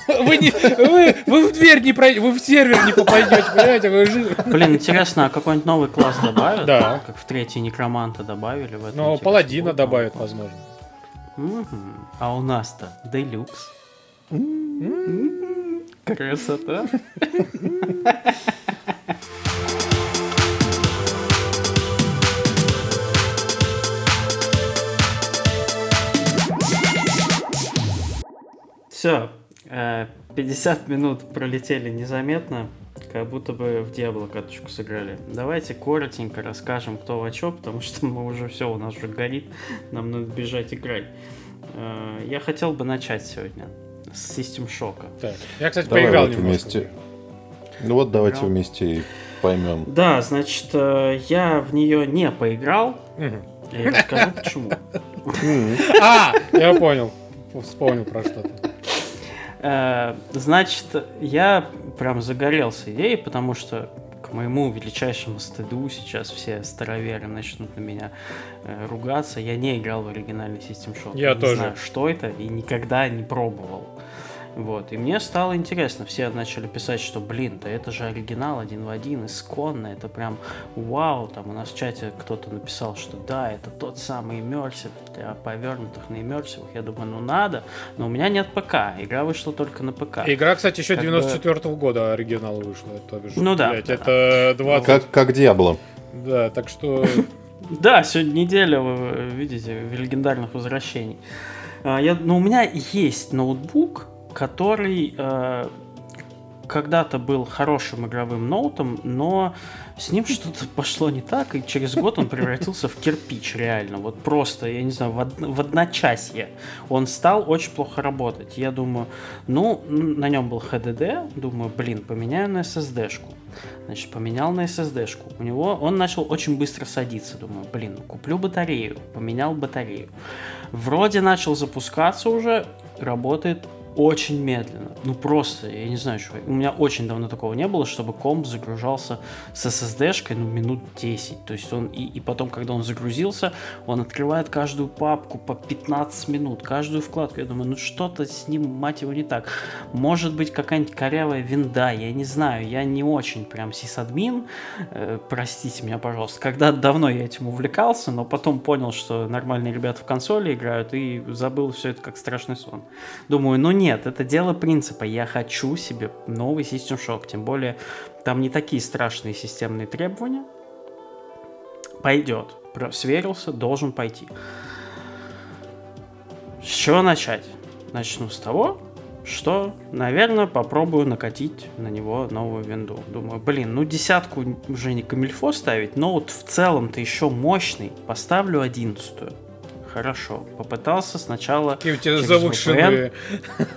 Вы, не, вы, вы в дверь не пройдете, вы в сервер не попадете, понимаете? Вы же... Блин, интересно, а какой-нибудь новый класс добавят? Да. Как в третий некроманта добавили в интересно, паладина добавят, возможно. А у нас-то делюкс. Красота. Все, 50 минут пролетели незаметно, как будто бы в Диабло каточку сыграли. Давайте коротенько расскажем, кто во чё, потому что мы уже все, у нас уже горит, нам надо бежать играть. Э, Я хотел бы начать сегодня с System Shock. Так. Я, кстати, Давай поиграл вот немножко. вместе. Ну вот давайте Играл. вместе и поймем. Да, значит, э, я в нее не поиграл, Мгм. и расскажу почему. А, я понял. Вспомнил про что-то. Э, Значит, я прям загорелся идеей, потому что к моему величайшему стыду сейчас все староверы начнут на меня э, ругаться. Я не играл в оригинальный System Shock. Я не тоже. знаю, что это, и никогда не пробовал. Вот. И мне стало интересно. Все начали писать, что, блин, да это же оригинал один в один, исконно, это прям вау. Там у нас в чате кто-то написал, что да, это тот самый иммерсив для повернутых на иммерсивах. Я думаю, ну надо, но у меня нет ПК. Игра вышла только на ПК. Игра, кстати, еще Как 94 года оригинал вышла. То бишь, Ну да, блядь, да. это 20... Как, как Диабло. Да, так что... Да, сегодня неделя, вы видите, легендарных возвращений. А, Я, ну, у меня есть ноутбук, который э, когда-то был хорошим игровым ноутом, но с ним что-то пошло не так, и через год он превратился в кирпич, реально. Вот просто, я не знаю, в, од- в одночасье он стал очень плохо работать. Я думаю, ну, на нем был HDD, думаю, блин, поменяю на SSD-шку. Значит, поменял на SSD-шку. У него он начал очень быстро садиться. Думаю, блин, ну куплю батарею. Поменял батарею. Вроде начал запускаться уже, работает очень медленно. Ну просто, я не знаю, что. У меня очень давно такого не было, чтобы комп загружался с SSD-шкой, ну, минут 10. То есть он, и, и потом, когда он загрузился, он открывает каждую папку по 15 минут, каждую вкладку. Я думаю, ну что-то с ним, мать его, не так. Может быть, какая-нибудь корявая винда, я не знаю, я не очень прям сисадмин, э, простите меня, пожалуйста. Когда давно я этим увлекался, но потом понял, что нормальные ребята в консоли играют, и забыл все это как страшный сон. Думаю, ну нет, это дело принципа. Я хочу себе новый System Shock. Тем более, там не такие страшные системные требования. Пойдет. Сверился, должен пойти. С чего начать? Начну с того, что, наверное, попробую накатить на него новую винду. Думаю, блин, ну десятку уже не камильфо ставить, но вот в целом-то еще мощный. Поставлю одиннадцатую. Хорошо. Попытался сначала... Какие у тебя завышенные...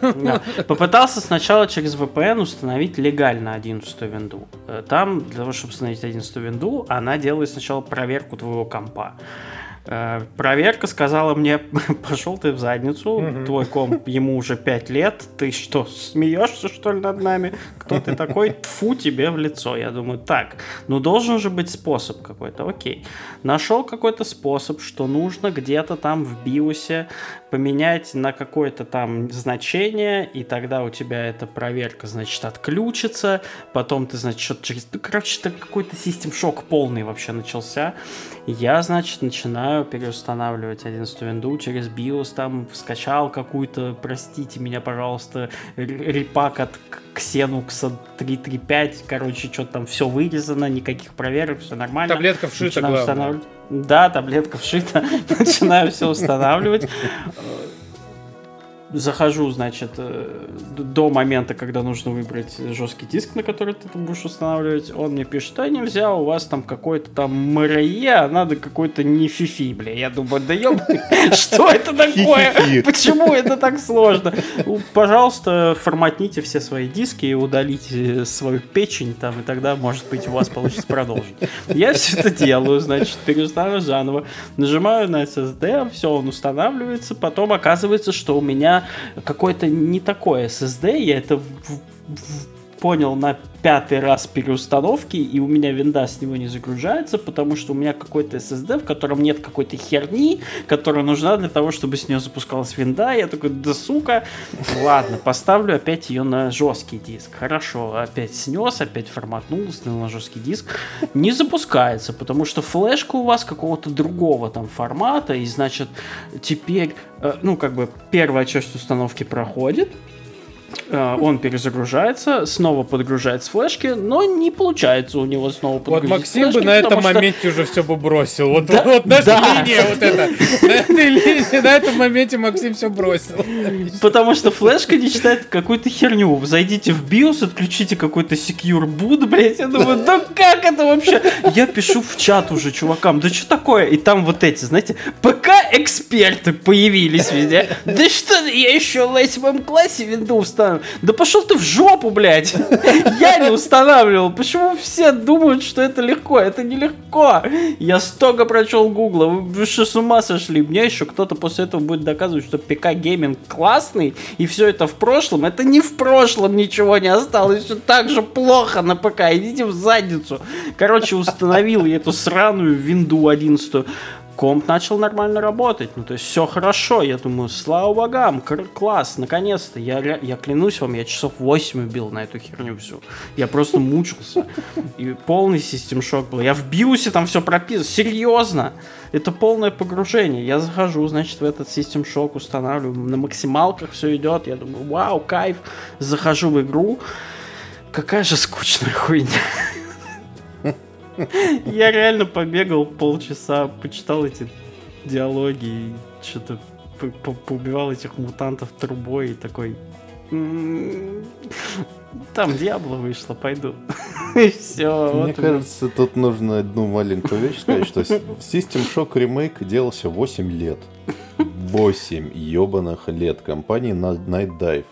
Да. Попытался сначала через VPN установить легально 11 винду. Э, Там, для того, чтобы установить 11 винду, она делает сначала проверку твоего компа. Э, Проверка сказала мне, пошел ты в задницу, Мгм. твой комп, ему уже 5 лет, ты что, смеешься что ли над нами? Кто ты такой? Тфу тебе в лицо. Я думаю, так, ну должен же быть способ какой-то, окей. Нашел какой-то способ, что нужно где-то там в биосе поменять на какое-то там значение, и тогда у тебя эта проверка, значит, отключится, потом ты, значит, что-то через... Ну, короче, это какой-то систем шок полный вообще начался. Я, значит, начинаю переустанавливать 11 винду через BIOS, там скачал какую-то, простите меня, пожалуйста, репак от Xenux 335, короче, что-то там все вырезано, никаких проверок, все нормально. Таблетка вшита, главное. Да, таблетка вшита. Начинаю все устанавливать захожу, значит, э, до момента, когда нужно выбрать жесткий диск, на который ты будешь устанавливать, он мне пишет, а нельзя, у вас там какой-то там МРЕ, а надо какой-то не фифи, бля. Я думаю, да ёбаный, что это такое? Почему это так сложно? Пожалуйста, форматните все свои диски и удалите свою печень там, и тогда, может быть, у вас получится продолжить. Я все это делаю, значит, переустанавливаю заново, нажимаю на SSD, все, он устанавливается, потом оказывается, что у меня какой-то не такой SSD, я это понял на пятый раз переустановки, и у меня винда с него не загружается, потому что у меня какой-то SSD, в котором нет какой-то херни, которая нужна для того, чтобы с нее запускалась винда. Я такой, да сука, ладно, поставлю опять ее на жесткий диск. Хорошо, опять снес, опять форматнул, снял на жесткий диск. Не запускается, потому что флешка у вас какого-то другого там формата, и значит теперь, э, ну как бы первая часть установки проходит, он перезагружается, снова подгружает с флешки, но не получается у него снова подгрузить Вот Максим флешки, бы на этом что... моменте уже все бы бросил. Вот, да, вот наша да. линия вот эта. На этой линии, на этом моменте Максим все бросил. Потому что флешка не читает какую-то херню. Зайдите в BIOS, отключите какой-то secure boot, блядь. Я думаю, да как это вообще? Я пишу в чат уже чувакам, да что такое? И там вот эти, знаете, ПК-эксперты появились везде. Да что, я еще в восьмом классе Windows устанавливал. Да пошел ты в жопу, блядь! Я не устанавливал. Почему все думают, что это легко? Это нелегко. Я столько прочел Гугла. Вы что, с ума сошли? Мне еще кто-то после этого будет доказывать, что ПК-гейминг классный, и все это в прошлом. Это не в прошлом ничего не осталось. Все так же плохо на ПК. Идите в задницу. Короче, установил я эту сраную винду 11 комп начал нормально работать. Ну, то есть все хорошо. Я думаю, слава богам, класс, наконец-то. Я, я клянусь вам, я часов 8 убил на эту херню всю. Я просто мучился. И полный систем шок был. Я в биусе там все прописано. Серьезно. Это полное погружение. Я захожу, значит, в этот систем шок устанавливаю. На максималках все идет. Я думаю, вау, кайф. Захожу в игру. Какая же скучная хуйня. Я реально побегал полчаса, почитал эти диалоги и что-то поубивал этих мутантов трубой и такой... «М-м-м, там Диабло вышло, пойду. Все. Мне вот кажется, тут нужно одну маленькую вещь сказать, что System Shock Remake делался 8 лет. 8 ебаных лет компании Night Dive.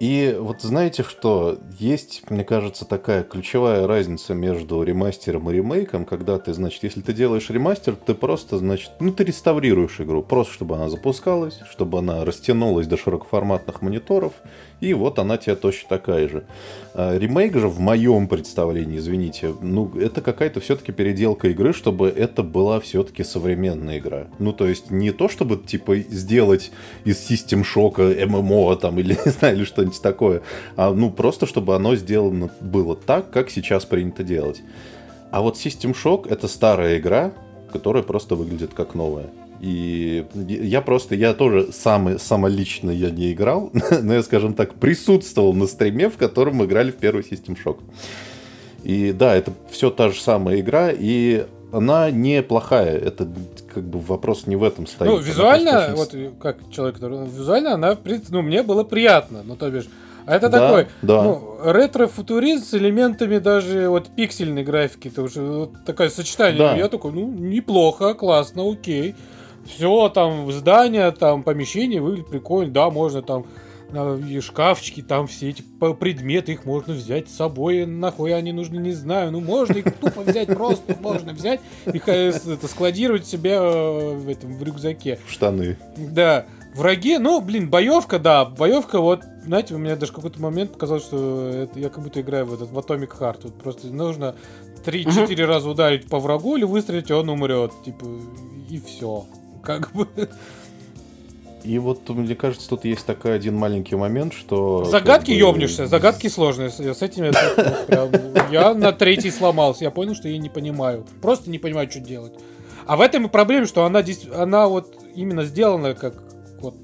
И вот знаете что, есть, мне кажется, такая ключевая разница между ремастером и ремейком, когда ты, значит, если ты делаешь ремастер, ты просто, значит, ну ты реставрируешь игру, просто чтобы она запускалась, чтобы она растянулась до широкоформатных мониторов, и вот она тебе точно такая же. А ремейк же, в моем представлении, извините, ну, это какая-то все-таки переделка игры, чтобы это была все-таки современная игра. Ну, то есть не то, чтобы, типа, сделать из System Shock ММО там, или, не знаю, или что-нибудь такое, а, ну, просто чтобы оно сделано было так, как сейчас принято делать. А вот System Shock — это старая игра, которая просто выглядит как новая. И я просто, я тоже сам, самолично я не играл, но я, скажем так, присутствовал на стриме, в котором мы играли в первый System Shock. И да, это все та же самая игра, и она неплохая. Это как бы вопрос не в этом стоит. Ну, визуально, вот как человек, который... Визуально она, ну, мне было приятно. Ну, то бишь, а это да, такой, да. ну, ретро-футуризм с элементами даже вот пиксельной графики. Это уже вот такое сочетание. Да. Я такой, ну, неплохо, классно, окей все там здание, там помещение выглядит прикольно, да, можно там шкафчики, там все эти предметы, их можно взять с собой, нахуй они нужны, не знаю, ну можно их тупо взять, просто можно взять, их это, складировать себе э, в этом в рюкзаке. В штаны. Да. Враги, ну, блин, боевка, да, боевка, вот, знаете, у меня даже какой-то момент показалось, что это, я как будто играю в этот в Atomic Heart. Вот просто нужно 3-4 раза ударить по врагу или выстрелить, и он умрет. Типа, и все как бы. И вот, мне кажется, тут есть такой один маленький момент, что... Загадки как бы... ёбнешься, загадки сложные. С этим я, прям, я на третий сломался. Я понял, что я не понимаю. Просто не понимаю, что делать. А в этом и проблема, что она, она вот именно сделана как вот,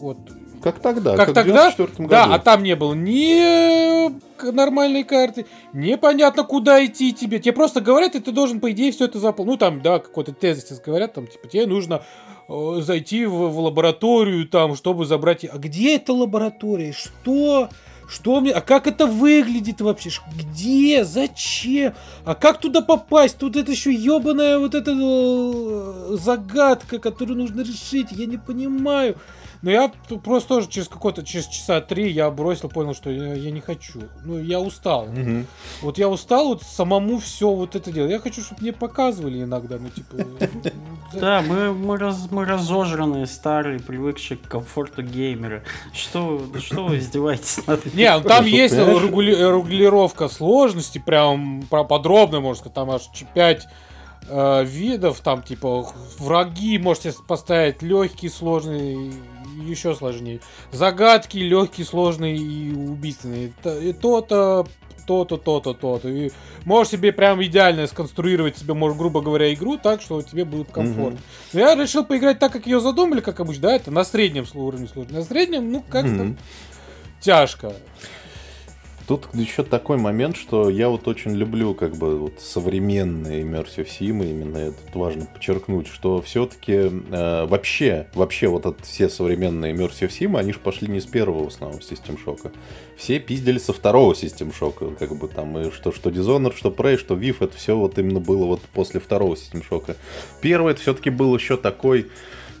вот как тогда, как, как тогда, да, а там не было ни нормальной карты, непонятно куда идти тебе, тебе просто говорят, и ты должен по идее все это заполнить, ну там, да, какой-то тезис говорят, там типа тебе нужно э, зайти в, в лабораторию там, чтобы забрать, а где эта лаборатория, что? Что мне, а как это выглядит вообще? Где? Зачем? А как туда попасть? Тут это еще ебаная вот эта э, загадка, которую нужно решить. Я не понимаю. Но я просто тоже через какое-то, через часа три я бросил, понял, что я, я не хочу. Ну, я устал. Угу. Вот я устал вот самому все вот это делать. Я хочу, чтобы мне показывали иногда, ну, типа... Да, мы, мы, раз, мы разожранные, старые, привыкшие к комфорту геймеры. Что, что вы издеваетесь над Не, ну, там есть регулировка сложности, прям подробно, можно сказать, там аж 5 э, видов, там типа враги можете поставить легкий, сложный, еще сложнее. Загадки легкие, сложные и убийственные. И то-то, то-то, то-то, то-то. И можешь себе прям идеально сконструировать себе, может, грубо говоря, игру так, что тебе будет комфортно. Mm-hmm. Но я решил поиграть так, как ее задумали, как обычно, да, это на среднем уровне сложности. На среднем, ну, как-то mm-hmm. тяжко. Тут еще такой момент, что я вот очень люблю как бы вот современные Immersive Sim, именно это важно подчеркнуть, что все-таки э, вообще, вообще вот от, все современные Immersive Sim, они же пошли не с первого в основном System Shock. Все пиздили со второго System Shock, как бы там и что, что Dishonored, что Prey, что Viv, это все вот именно было вот после второго System Shock. Первый это все-таки был еще такой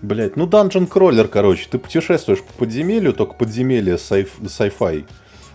Блять, ну данжен кроллер, короче. Ты путешествуешь по подземелью, только подземелье sci-fi.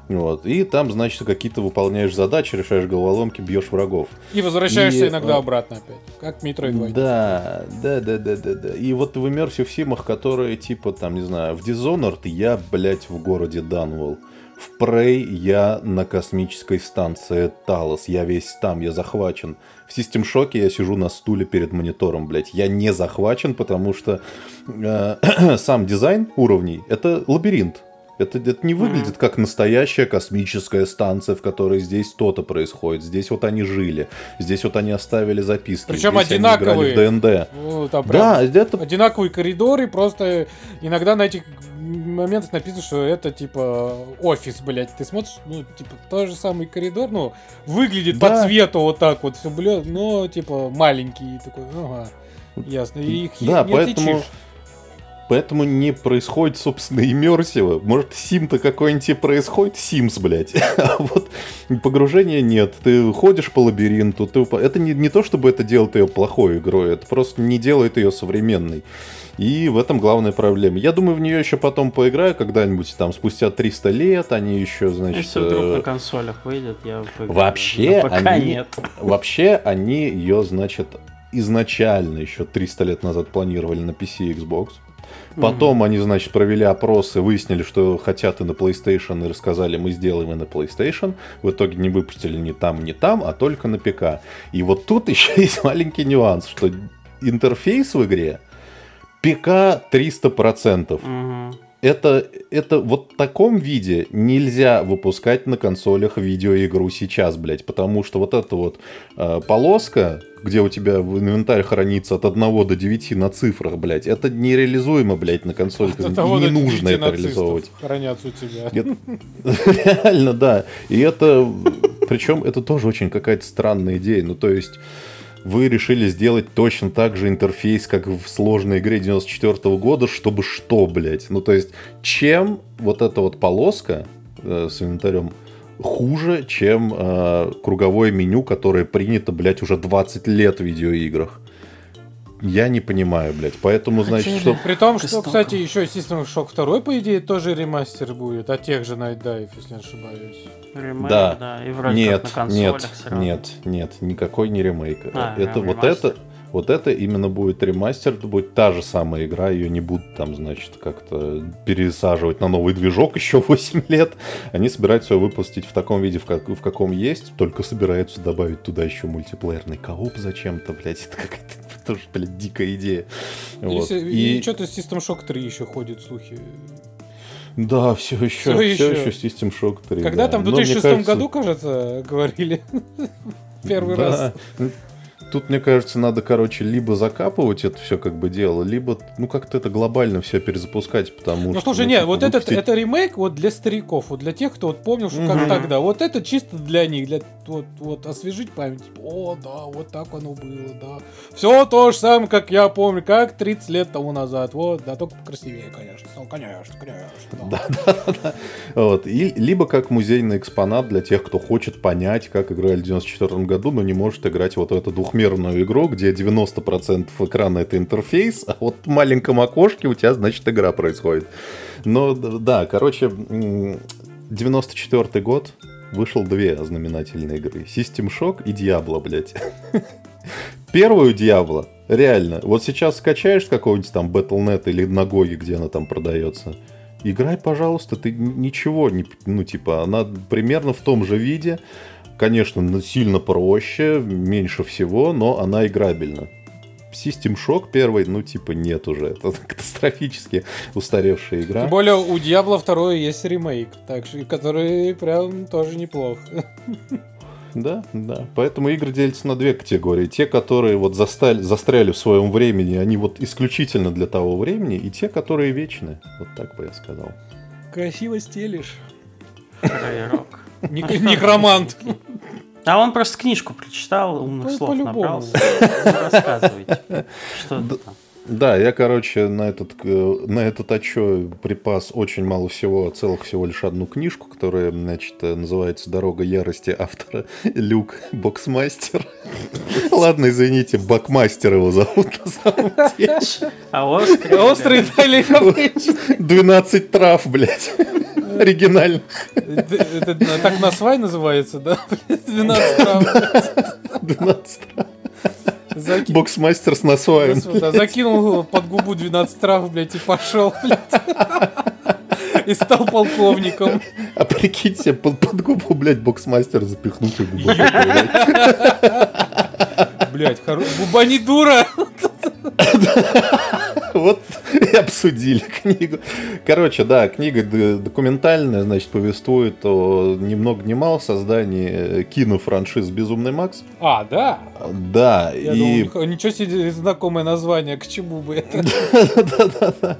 Вот. И там, значит, какие-то выполняешь задачи, решаешь головоломки, бьешь врагов. И возвращаешься и, иногда а... обратно опять, как Metroid Да, да, да, да, да, да. И вот в Immersive Симах, которые, типа, там, не знаю, в Dishonored я, блядь, в городе Данвелл. В Prey я на космической станции Талос. Я весь там, я захвачен. В System Shock я сижу на стуле перед монитором, блядь. Я не захвачен, потому что э, сам дизайн уровней — это лабиринт. Это, это не выглядит как настоящая космическая станция, в которой здесь то-то происходит. Здесь вот они жили, здесь вот они оставили записки. Причем одинаковые. Они в ДНД. Ну, там да, это... одинаковые коридоры, просто иногда на этих моментах написано, что это типа офис, блядь. Ты смотришь, ну, типа, тот же самый коридор, ну, выглядит да. по цвету вот так вот, все, блядь, но, типа, маленький такой, ага, ясно. И их да, не поэтому... отличишь. Поэтому не происходит, собственно, иммерсиво. Может, сим-то какой-нибудь и происходит, симс, блядь. А вот погружения нет. Ты ходишь по лабиринту. Ты... Это не, не то, чтобы это делает ее плохой игрой. Это просто не делает ее современной. И в этом главная проблема. Я думаю, в нее еще потом поиграю когда-нибудь, там, спустя 300 лет, они еще, значит... Если вдруг э, на консолях выйдет, я поиграю. Вообще, пока они... нет. Вообще, они ее, значит, изначально еще 300 лет назад планировали на PC и Xbox. Потом mm-hmm. они, значит, провели опросы, выяснили, что хотят и на PlayStation, и рассказали, мы сделаем и на PlayStation. В итоге не выпустили ни там, ни там, а только на ПК. И вот тут еще есть маленький нюанс, что интерфейс в игре ПК 300%. Mm-hmm это, это вот в таком виде нельзя выпускать на консолях видеоигру сейчас, блядь, потому что вот эта вот э, полоска, где у тебя в инвентарь хранится от 1 до 9 на цифрах, блядь, это нереализуемо, блядь, на консолях. И не нужно это реализовывать. Хранятся у тебя. Реально, да. И это, причем это тоже очень какая-то странная идея. Ну, то есть вы решили сделать точно так же интерфейс, как в сложной игре 94 -го года, чтобы что, блядь? Ну, то есть, чем вот эта вот полоска э, с инвентарем хуже, чем э, круговое меню, которое принято, блядь, уже 20 лет в видеоиграх? Я не понимаю, блядь. Поэтому, значит, что... При том, что, кстати, еще System Shock 2, по идее, тоже ремастер будет, от тех же Night Dive, если не ошибаюсь. Ремейк, да. да. И вроде нет, как на нет, все нет, нет, никакой не ремейк. А, это вот это Вот это именно будет ремастер, это будет та же самая игра, ее не будут там, значит, как-то пересаживать на новый движок еще 8 лет. Они собираются ее выпустить в таком виде, в, как, в каком есть, только собираются добавить туда еще мультиплеерный кооп зачем-то, блядь, это какая-то тоже, блядь, дикая идея. Вот. И, и что-то System Shock 3 еще ходят слухи. Да, все еще, все, все еще. еще System Shock 3. Когда да. там в 2006 кажется... году, кажется, говорили первый да. раз. Тут, мне кажется, надо, короче, либо закапывать это все как бы дело, либо, ну, как-то это глобально все перезапускать, потому ну, что... Ну, слушай, ну, нет, типа, вот выпустить... этот, это ремейк вот для стариков, вот для тех, кто вот помнил, что угу. как тогда. Вот это чисто для них, для вот, вот освежить память. О, да, вот так оно было, да. Все то же самое, как я помню, как 30 лет тому назад. Вот, да, только красивее, конечно. Ну, конечно, конечно. Да, да, да. Вот. И, либо как музейный экспонат для тех, кто хочет понять, как играли в 94 году, но не может играть вот эту двухмерную игру, где 90% экрана это интерфейс, а вот в маленьком окошке у тебя, значит, игра происходит. Но да, короче, 94 год, вышел две знаменательные игры. System Shock и Diablo, блядь. Первую Diablo, реально, вот сейчас скачаешь какого-нибудь там Battle.net или Нагоги, где она там продается, играй, пожалуйста, ты ничего не... Ну, типа, она примерно в том же виде, конечно, сильно проще, меньше всего, но она играбельна. System Shock первый, ну, типа, нет уже. Это катастрофически устаревшая игра. Тем более у Diablo 2 есть ремейк, так что, который прям тоже неплох. Да, да. Поэтому игры делятся на две категории. Те, которые вот застали, застряли в своем времени, они вот исключительно для того времени, и те, которые вечны. Вот так бы я сказал. Красиво стелишь. Рок. Некромант. А он просто книжку прочитал, умных ну, слов набрался. Рассказывайте, что там. Да, я, короче, на этот, э, на этот очо припас очень мало всего, целых всего лишь одну книжку, которая, значит, э, называется «Дорога ярости» автора Люк Боксмастер. Ладно, извините, Бакмастер его зовут на самом деле. А острый? Острый 12 трав, блядь оригинально. Это так на свай называется, да? 12 трав. 12 трав. Заки... Боксмастер с насваем. Да, закинул под губу 12 трав, блядь, и пошел, блядь. И стал полковником. А прикиньте, под, под губу, блядь, боксмастер запихнуть и губу. Блядь, хоро... губа не дура. Вот и обсудили книгу. Короче, да, книга документальная, значит, повествует о ни много ни мало создании кинофраншиз «Безумный Макс». А, да? Да. Я и... думал, ничего себе знакомое название, к чему бы это? Да-да-да.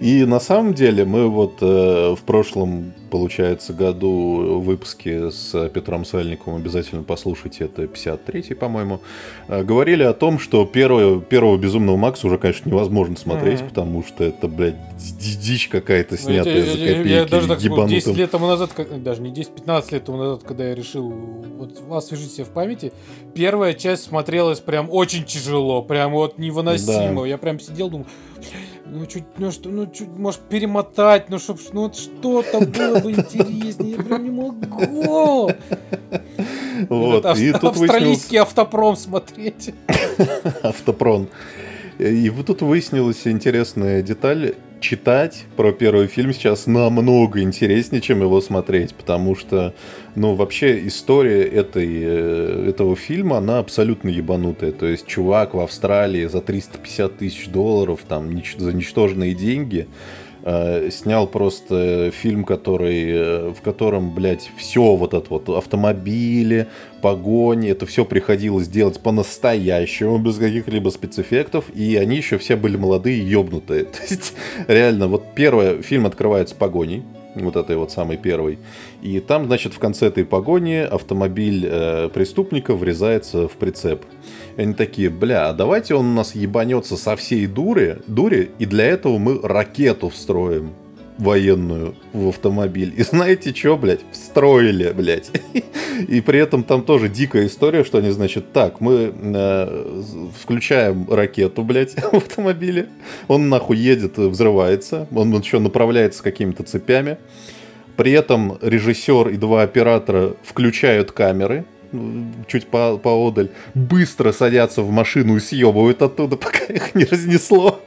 И на самом деле мы вот э, в прошлом получается, году выпуске с Петром Сальниковым, обязательно послушайте, это 53-й, по-моему, э, говорили о том, что первого, первого «Безумного Макса» уже, конечно, невозможно смотреть, mm-hmm. потому что это, блядь, дичь какая-то снятая я, за копейки. Я, я даже так скажу, 10 лет тому назад, даже не 10-15 лет тому назад, когда я решил вот освежить себе в памяти, первая часть смотрелась прям очень тяжело, прям вот невыносимо. Да. Я прям сидел, думал, ну чуть, ну что, ну чуть, может перемотать, ну чтоб, ну вот что-то было бы интереснее, я прям не могу. Вот, Этот и тут австралийский автопром смотреть. Автопром. И вот тут выяснилась интересная деталь читать про первый фильм сейчас намного интереснее, чем его смотреть, потому что, ну, вообще история этой, э, этого фильма, она абсолютно ебанутая. То есть чувак в Австралии за 350 тысяч долларов, там, за ничтожные деньги, снял просто фильм, который, э, в котором, блядь, все вот это вот автомобили, погони, это все приходилось делать по-настоящему, без каких-либо спецэффектов, и они еще все были молодые и ёбнутые. То есть, реально, вот первый фильм открывается погоней, вот этой вот самой первой. И там, значит, в конце этой погони автомобиль э, преступника врезается в прицеп. Они такие, бля, а давайте он у нас ебанется со всей дури, дури, и для этого мы ракету встроим военную в автомобиль. И знаете что, блядь? Встроили, блядь. И при этом там тоже дикая история, что они, значит, так, мы э, включаем ракету, блядь, в автомобиле. Он нахуй едет, взрывается. Он еще направляется какими-то цепями. При этом режиссер и два оператора включают камеры чуть по поодаль, быстро садятся в машину и съебывают оттуда, пока их не разнесло.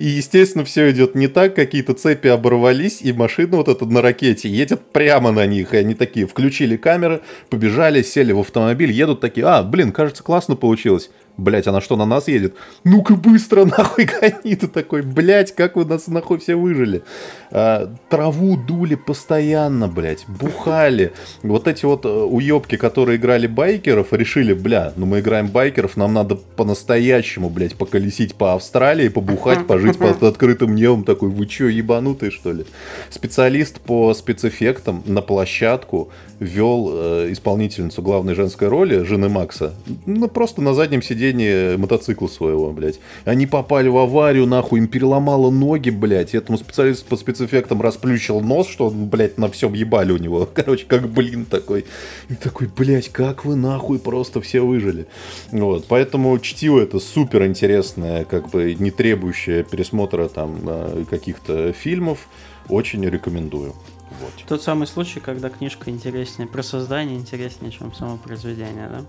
И, естественно, все идет не так, какие-то цепи оборвались, и машина вот эта на ракете едет прямо на них. И они такие включили камеры, побежали, сели в автомобиль, едут такие, а, блин, кажется, классно получилось. Блять, она что, на нас едет? Ну-ка быстро нахуй гони. Ты такой, блять, как вы нас нахуй все выжили. А, траву дули постоянно, блять, бухали. Вот эти вот э, уебки, которые играли байкеров, решили, бля, ну мы играем байкеров, нам надо по-настоящему, блять, поколесить по Австралии, побухать, пожить под открытым небом. Такой, вы че, ебанутые, что ли? Специалист по спецэффектам на площадку вел э, исполнительницу главной женской роли, жены Макса, ну, просто на заднем сиденье мотоцикла своего, блядь. Они попали в аварию, нахуй, им переломало ноги, блядь. Этому специалисту по спецэффектам расплющил нос, что, блядь, на всем ебали у него. Короче, как блин такой. И такой, блядь, как вы нахуй просто все выжили. Вот, поэтому чтиво это супер интересное, как бы не требующее пересмотра там э, каких-то фильмов. Очень рекомендую. Вот. Тот самый случай, когда книжка интереснее, про создание интереснее, чем само произведение, да?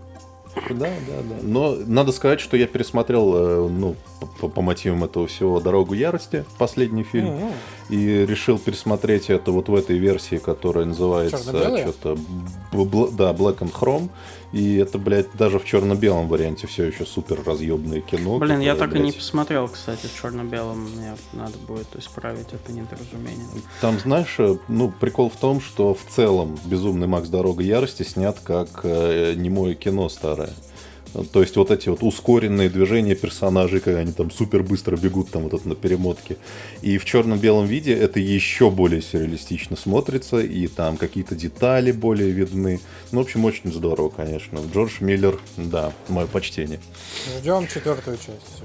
Да, да, да. Но надо сказать, что я пересмотрел, э, ну, по, по мотивам этого всего «Дорогу ярости», последний фильм, mm-hmm. и решил пересмотреть это вот в этой версии, которая называется что-то... Да, Black and Chrome. И это, блядь, даже в черно-белом варианте все еще супер разъемное кино. Блин, которое, я так блядь... и не посмотрел, кстати, в черно-белом. Мне надо будет исправить это недоразумение. Там, знаешь, э, ну, прикол в том, что в целом «Безумный Макс. Дорога ярости» снят как э, немое кино старое. То есть вот эти вот ускоренные движения персонажей, когда они там супер быстро бегут там вот это на перемотке. И в черно-белом виде это еще более сюрреалистично смотрится, и там какие-то детали более видны. Ну, в общем, очень здорово, конечно. Джордж Миллер, да, мое почтение. Ждем четвертую часть.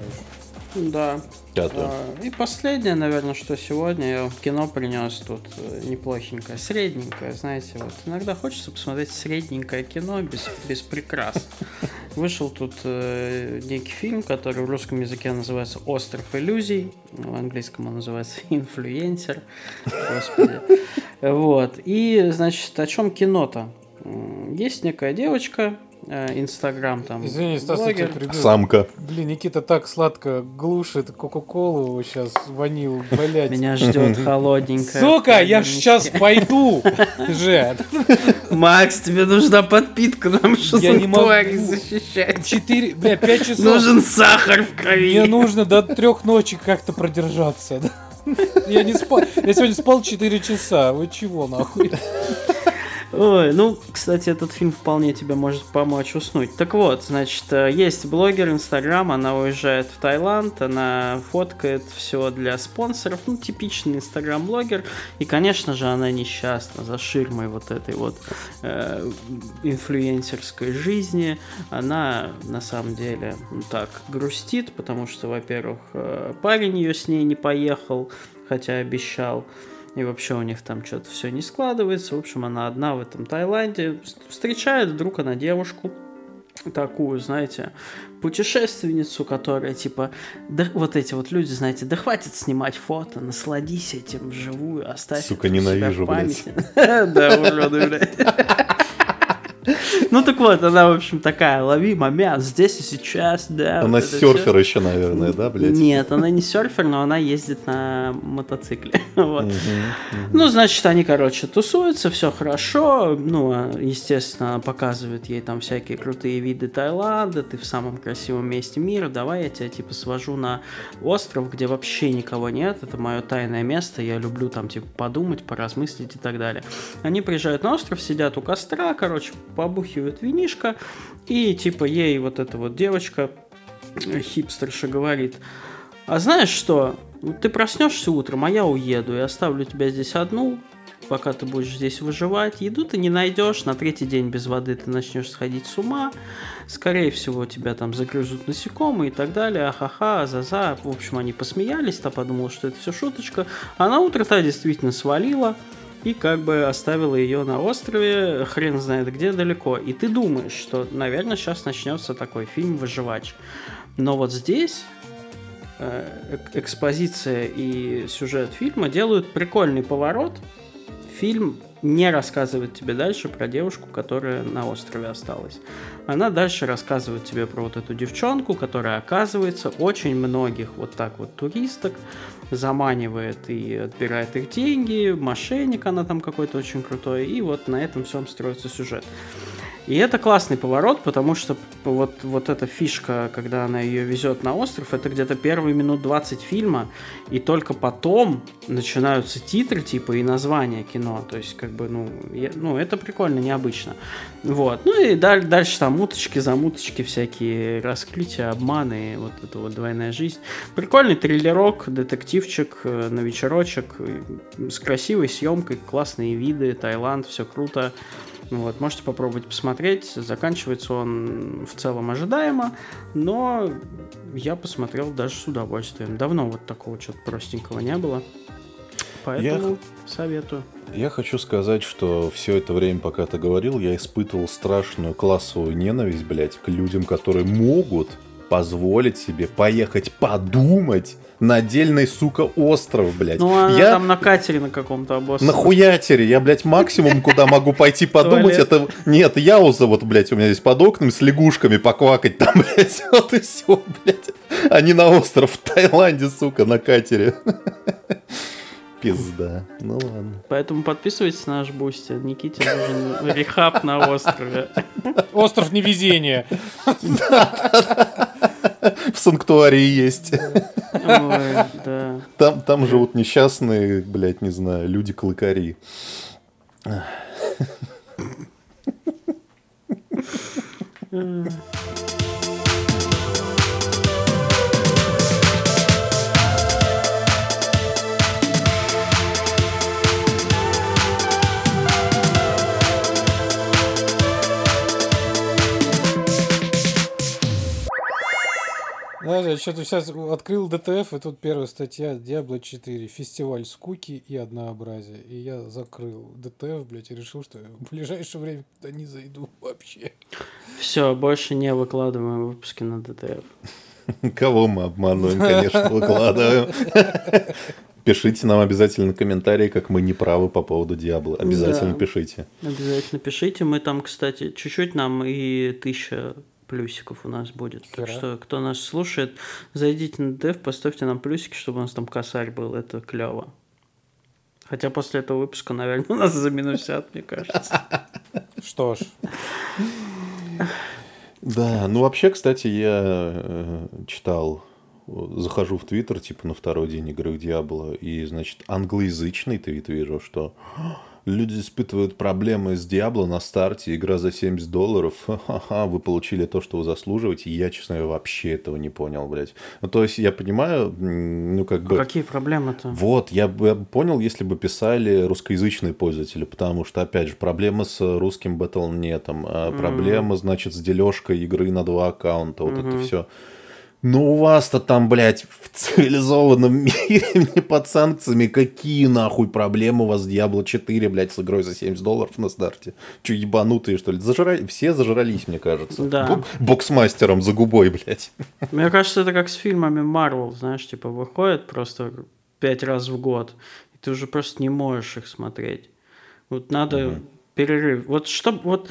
Да. А, и последнее, наверное, что сегодня я кино принес тут э, неплохенькое, средненькое, знаете, вот иногда хочется посмотреть средненькое кино без, без прикрас. Вышел тут э, некий фильм, который в русском языке называется «Остров иллюзий», в английском он называется «Инфлюенсер», господи. Вот, и, значит, о чем кино-то? Есть некая девочка, Инстаграм там. Извини, Стас, я тебя. Самка. Блин, Никита так сладко глушит Кока-Колу сейчас ванил, блядь. Меня ждет холодненькая. Сука, я сейчас пойду же. Макс, тебе нужна подпитка, нам что я не могу защищать. Четыре, бля, пять часов. Нужен сахар в крови. Мне нужно до трех ночи как-то продержаться. Я не спал. Я сегодня спал 4 часа. Вы чего, нахуй? Ой, ну, кстати, этот фильм вполне тебе может помочь уснуть. Так вот, значит, э, есть блогер Инстаграм, она уезжает в Таиланд, она фоткает все для спонсоров, ну, типичный Инстаграм-блогер, и, конечно же, она несчастна за ширмой вот этой вот э, инфлюенсерской жизни. Она, на самом деле, ну, так, грустит, потому что, во-первых, э, парень ее с ней не поехал, хотя обещал и вообще у них там что-то все не складывается. В общем, она одна в этом Таиланде. Встречает вдруг она девушку, такую, знаете, путешественницу, которая типа, да, вот эти вот люди, знаете, да хватит снимать фото, насладись этим вживую, оставь Сука, ненавижу, блядь. Да, уроды, блядь. Ну так вот, она, в общем, такая, лови момент здесь и сейчас, да. Она вот серфер все. еще, наверное, да, блядь? Нет, она не серфер, но она ездит на мотоцикле. вот. угу, угу. Ну, значит, они, короче, тусуются, все хорошо. Ну, а, естественно, показывают ей там всякие крутые виды Таиланда, ты в самом красивом месте мира, давай я тебя, типа, свожу на остров, где вообще никого нет, это мое тайное место, я люблю там, типа, подумать, поразмыслить и так далее. Они приезжают на остров, сидят у костра, короче, побухивает винишко, и типа ей вот эта вот девочка, э, хипстерша, говорит, а знаешь что, ты проснешься утром, а я уеду и оставлю тебя здесь одну, пока ты будешь здесь выживать. Еду ты не найдешь, на третий день без воды ты начнешь сходить с ума. Скорее всего, тебя там загрызут насекомые и так далее. Ахаха, азаза. В общем, они посмеялись, та подумала, что это все шуточка. А на утро та действительно свалила и как бы оставила ее на острове, хрен знает где далеко. И ты думаешь, что, наверное, сейчас начнется такой фильм «Выживач». Но вот здесь э, экспозиция и сюжет фильма делают прикольный поворот. Фильм не рассказывает тебе дальше про девушку, которая на острове осталась. Она дальше рассказывает тебе про вот эту девчонку, которая оказывается очень многих вот так вот туристок заманивает и отбирает их деньги, мошенник она там какой-то очень крутой, и вот на этом всем строится сюжет. И это классный поворот, потому что вот, вот эта фишка, когда она ее везет на остров, это где-то первые минут 20 фильма, и только потом начинаются титры типа и название кино. То есть, как бы, ну, я, ну это прикольно, необычно. Вот. Ну и даль, дальше там уточки, замуточки, всякие раскрытия, обманы, вот это вот двойная жизнь. Прикольный триллерок, детективчик э, на вечерочек, с красивой съемкой, классные виды, Таиланд, все круто. Вот, можете попробовать посмотреть. Заканчивается он в целом ожидаемо, но я посмотрел даже с удовольствием. Давно вот такого чего-то простенького не было. Поэтому я... советую. Я хочу сказать, что все это время, пока ты говорил, я испытывал страшную классовую ненависть, блядь, к людям, которые могут позволить себе поехать подумать на отдельный, сука, остров, блядь. Ну, она я... там на катере на каком-то острове. На хуятере. Я, блядь, максимум, куда могу пойти подумать, это... Нет, яуза вот, блядь, у меня здесь под окнами с лягушками поквакать там, блядь, вот и все, блядь. А не на остров в Таиланде, сука, на катере. Пизда. Ну ладно. Поэтому подписывайтесь на наш Boosty. Никите нужен rehab на острове. Остров невезения. В санктуарии есть. Там, там живут несчастные, блядь, не знаю, люди-клыкари. Mm. Знаешь, я что-то сейчас открыл DTF, и тут первая статья Diablo 4. Фестиваль скуки и однообразия. И я закрыл DTF, блядь, и решил, что в ближайшее время туда не зайду вообще. Все, больше не выкладываем выпуски на DTF. Кого мы обманываем, конечно, выкладываем. Пишите нам обязательно комментарии, как мы не правы по поводу Diablo. Обязательно да. пишите. Обязательно пишите. Мы там, кстати, чуть-чуть нам и тысяча плюсиков у нас будет. Хера. Так что, кто нас слушает, зайдите на дев, поставьте нам плюсики, чтобы у нас там косарь был. Это клево. Хотя после этого выпуска, наверное, у нас заминусят, мне кажется. Что ж. Да, ну вообще, кстати, я э, читал, захожу в Твиттер, типа на второй день игры в Диабло, и, значит, англоязычный твит вижу, что Люди испытывают проблемы с Диабло на старте, игра за 70 долларов. Ха-ха, вы получили то, что вы заслуживаете. Я, честно вообще этого не понял, блядь. Ну, то есть, я понимаю, ну, как бы... А какие проблемы-то? Вот, я бы понял, если бы писали русскоязычные пользователи, потому что, опять же, проблема с русским Battle.net, а проблема, mm. значит, с дележкой игры на два аккаунта, вот mm-hmm. это все. Ну, у вас-то там, блядь, в цивилизованном мире не под санкциями. Какие нахуй проблемы у вас Diablo 4, блядь, с игрой за 70 долларов на старте? Че, ебанутые, что ли? Зажира... Все зажрались, мне кажется. Да. Боксмастером за губой, блядь. Мне кажется, это как с фильмами Marvel, знаешь, типа, выходит просто пять раз в год, и ты уже просто не можешь их смотреть. Вот надо угу. перерыв. Вот чтобы... Вот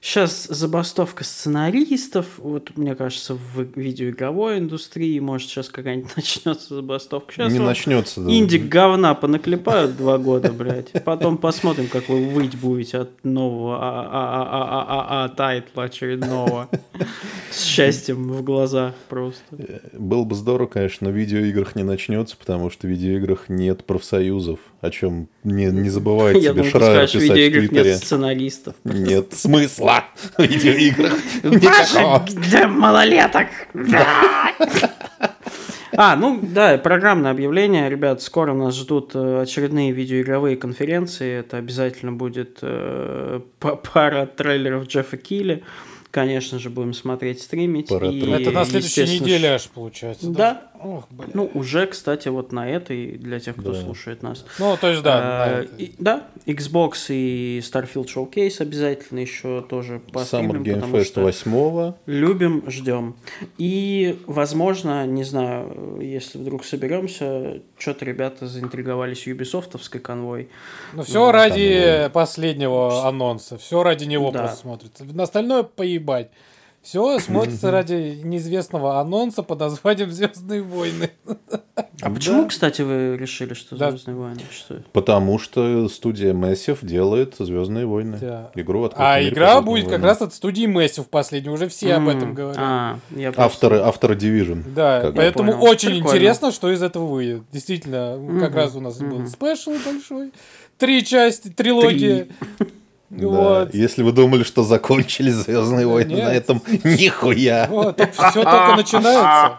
Сейчас забастовка сценаристов, вот мне кажется, в видеоигровой индустрии, может, сейчас какая-нибудь начнется забастовка. Сейчас Не начнется, да. Индик говна понаклепают два года, блядь. Потом посмотрим, как вы выть будете от нового а-а-а-а-а тайтла очередного. С счастьем в глазах просто. Было бы здорово, конечно, но в видеоиграх не начнется, потому что в видеоиграх нет профсоюзов, о чем не, не забывайте тебе Шрайер писать в видеоиграх нет сценаристов. Нет смысла в видеоиграх. Для малолеток. А, ну да, программное объявление. Ребят, скоро нас ждут э, очередные видеоигровые конференции. Это обязательно будет э, пара трейлеров Джеффа Килли конечно же, будем смотреть, стримить. По и. Это на следующей неделе аж получается. Да. Ох, блин. Ну, уже, кстати, вот на этой, для тех, кто Да. слушает нас. Ну, то есть, да. А, и- да, Xbox и Starfield Showcase обязательно еще тоже Summer постримим, Game потому Fest что 8 любим, ждем. И, возможно, не знаю, если вдруг соберемся, что-то ребята заинтриговались юбисофтовской конвой. Ну, все ради Там, последнего анонса. Все ради него Да. просто смотрится. На остальное поебать. Все смотрится ради неизвестного анонса под названием Звездные войны. А почему, кстати, вы решили, что Да. Звездные войны? Что? Потому что студия Massive делает Звездные войны. Да. Игру открытом А мире игра «Звездным будет как войнам». раз от студии Massive последней. Уже все об этом говорят. А, я просто- Авторы, авторы Division. Да, поэтому понял. очень Прикольно. интересно, что из этого выйдет. Действительно, как раз у нас был спешл большой. Три части, трилогия. Вот. Если вы думали, что закончились Звездные Да войны нет. на этом, нихуя. Вот, все только начинается.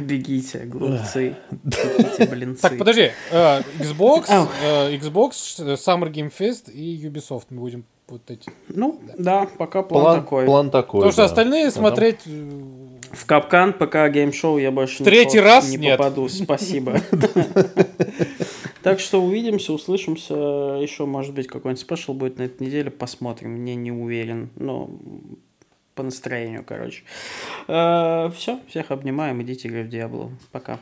Бегите, глупцы. Бегите, блинцы. Так, подожди. э, Xbox, э, Xbox, э, Summer Game Fest и Ubisoft. Мы будем вот эти. Ну, да, пока план, План, такой. план такой. Потому что да. остальные А там- смотреть... В Capcom PC Game Show я больше В третий не, раз не нет. попаду. Спасибо. Так что увидимся, услышимся. Еще, может быть, какой-нибудь спешл будет на этой неделе. Посмотрим. Не, не уверен. Но по настроению, короче. Все, всех обнимаем. Идите играть в Диабло. Пока.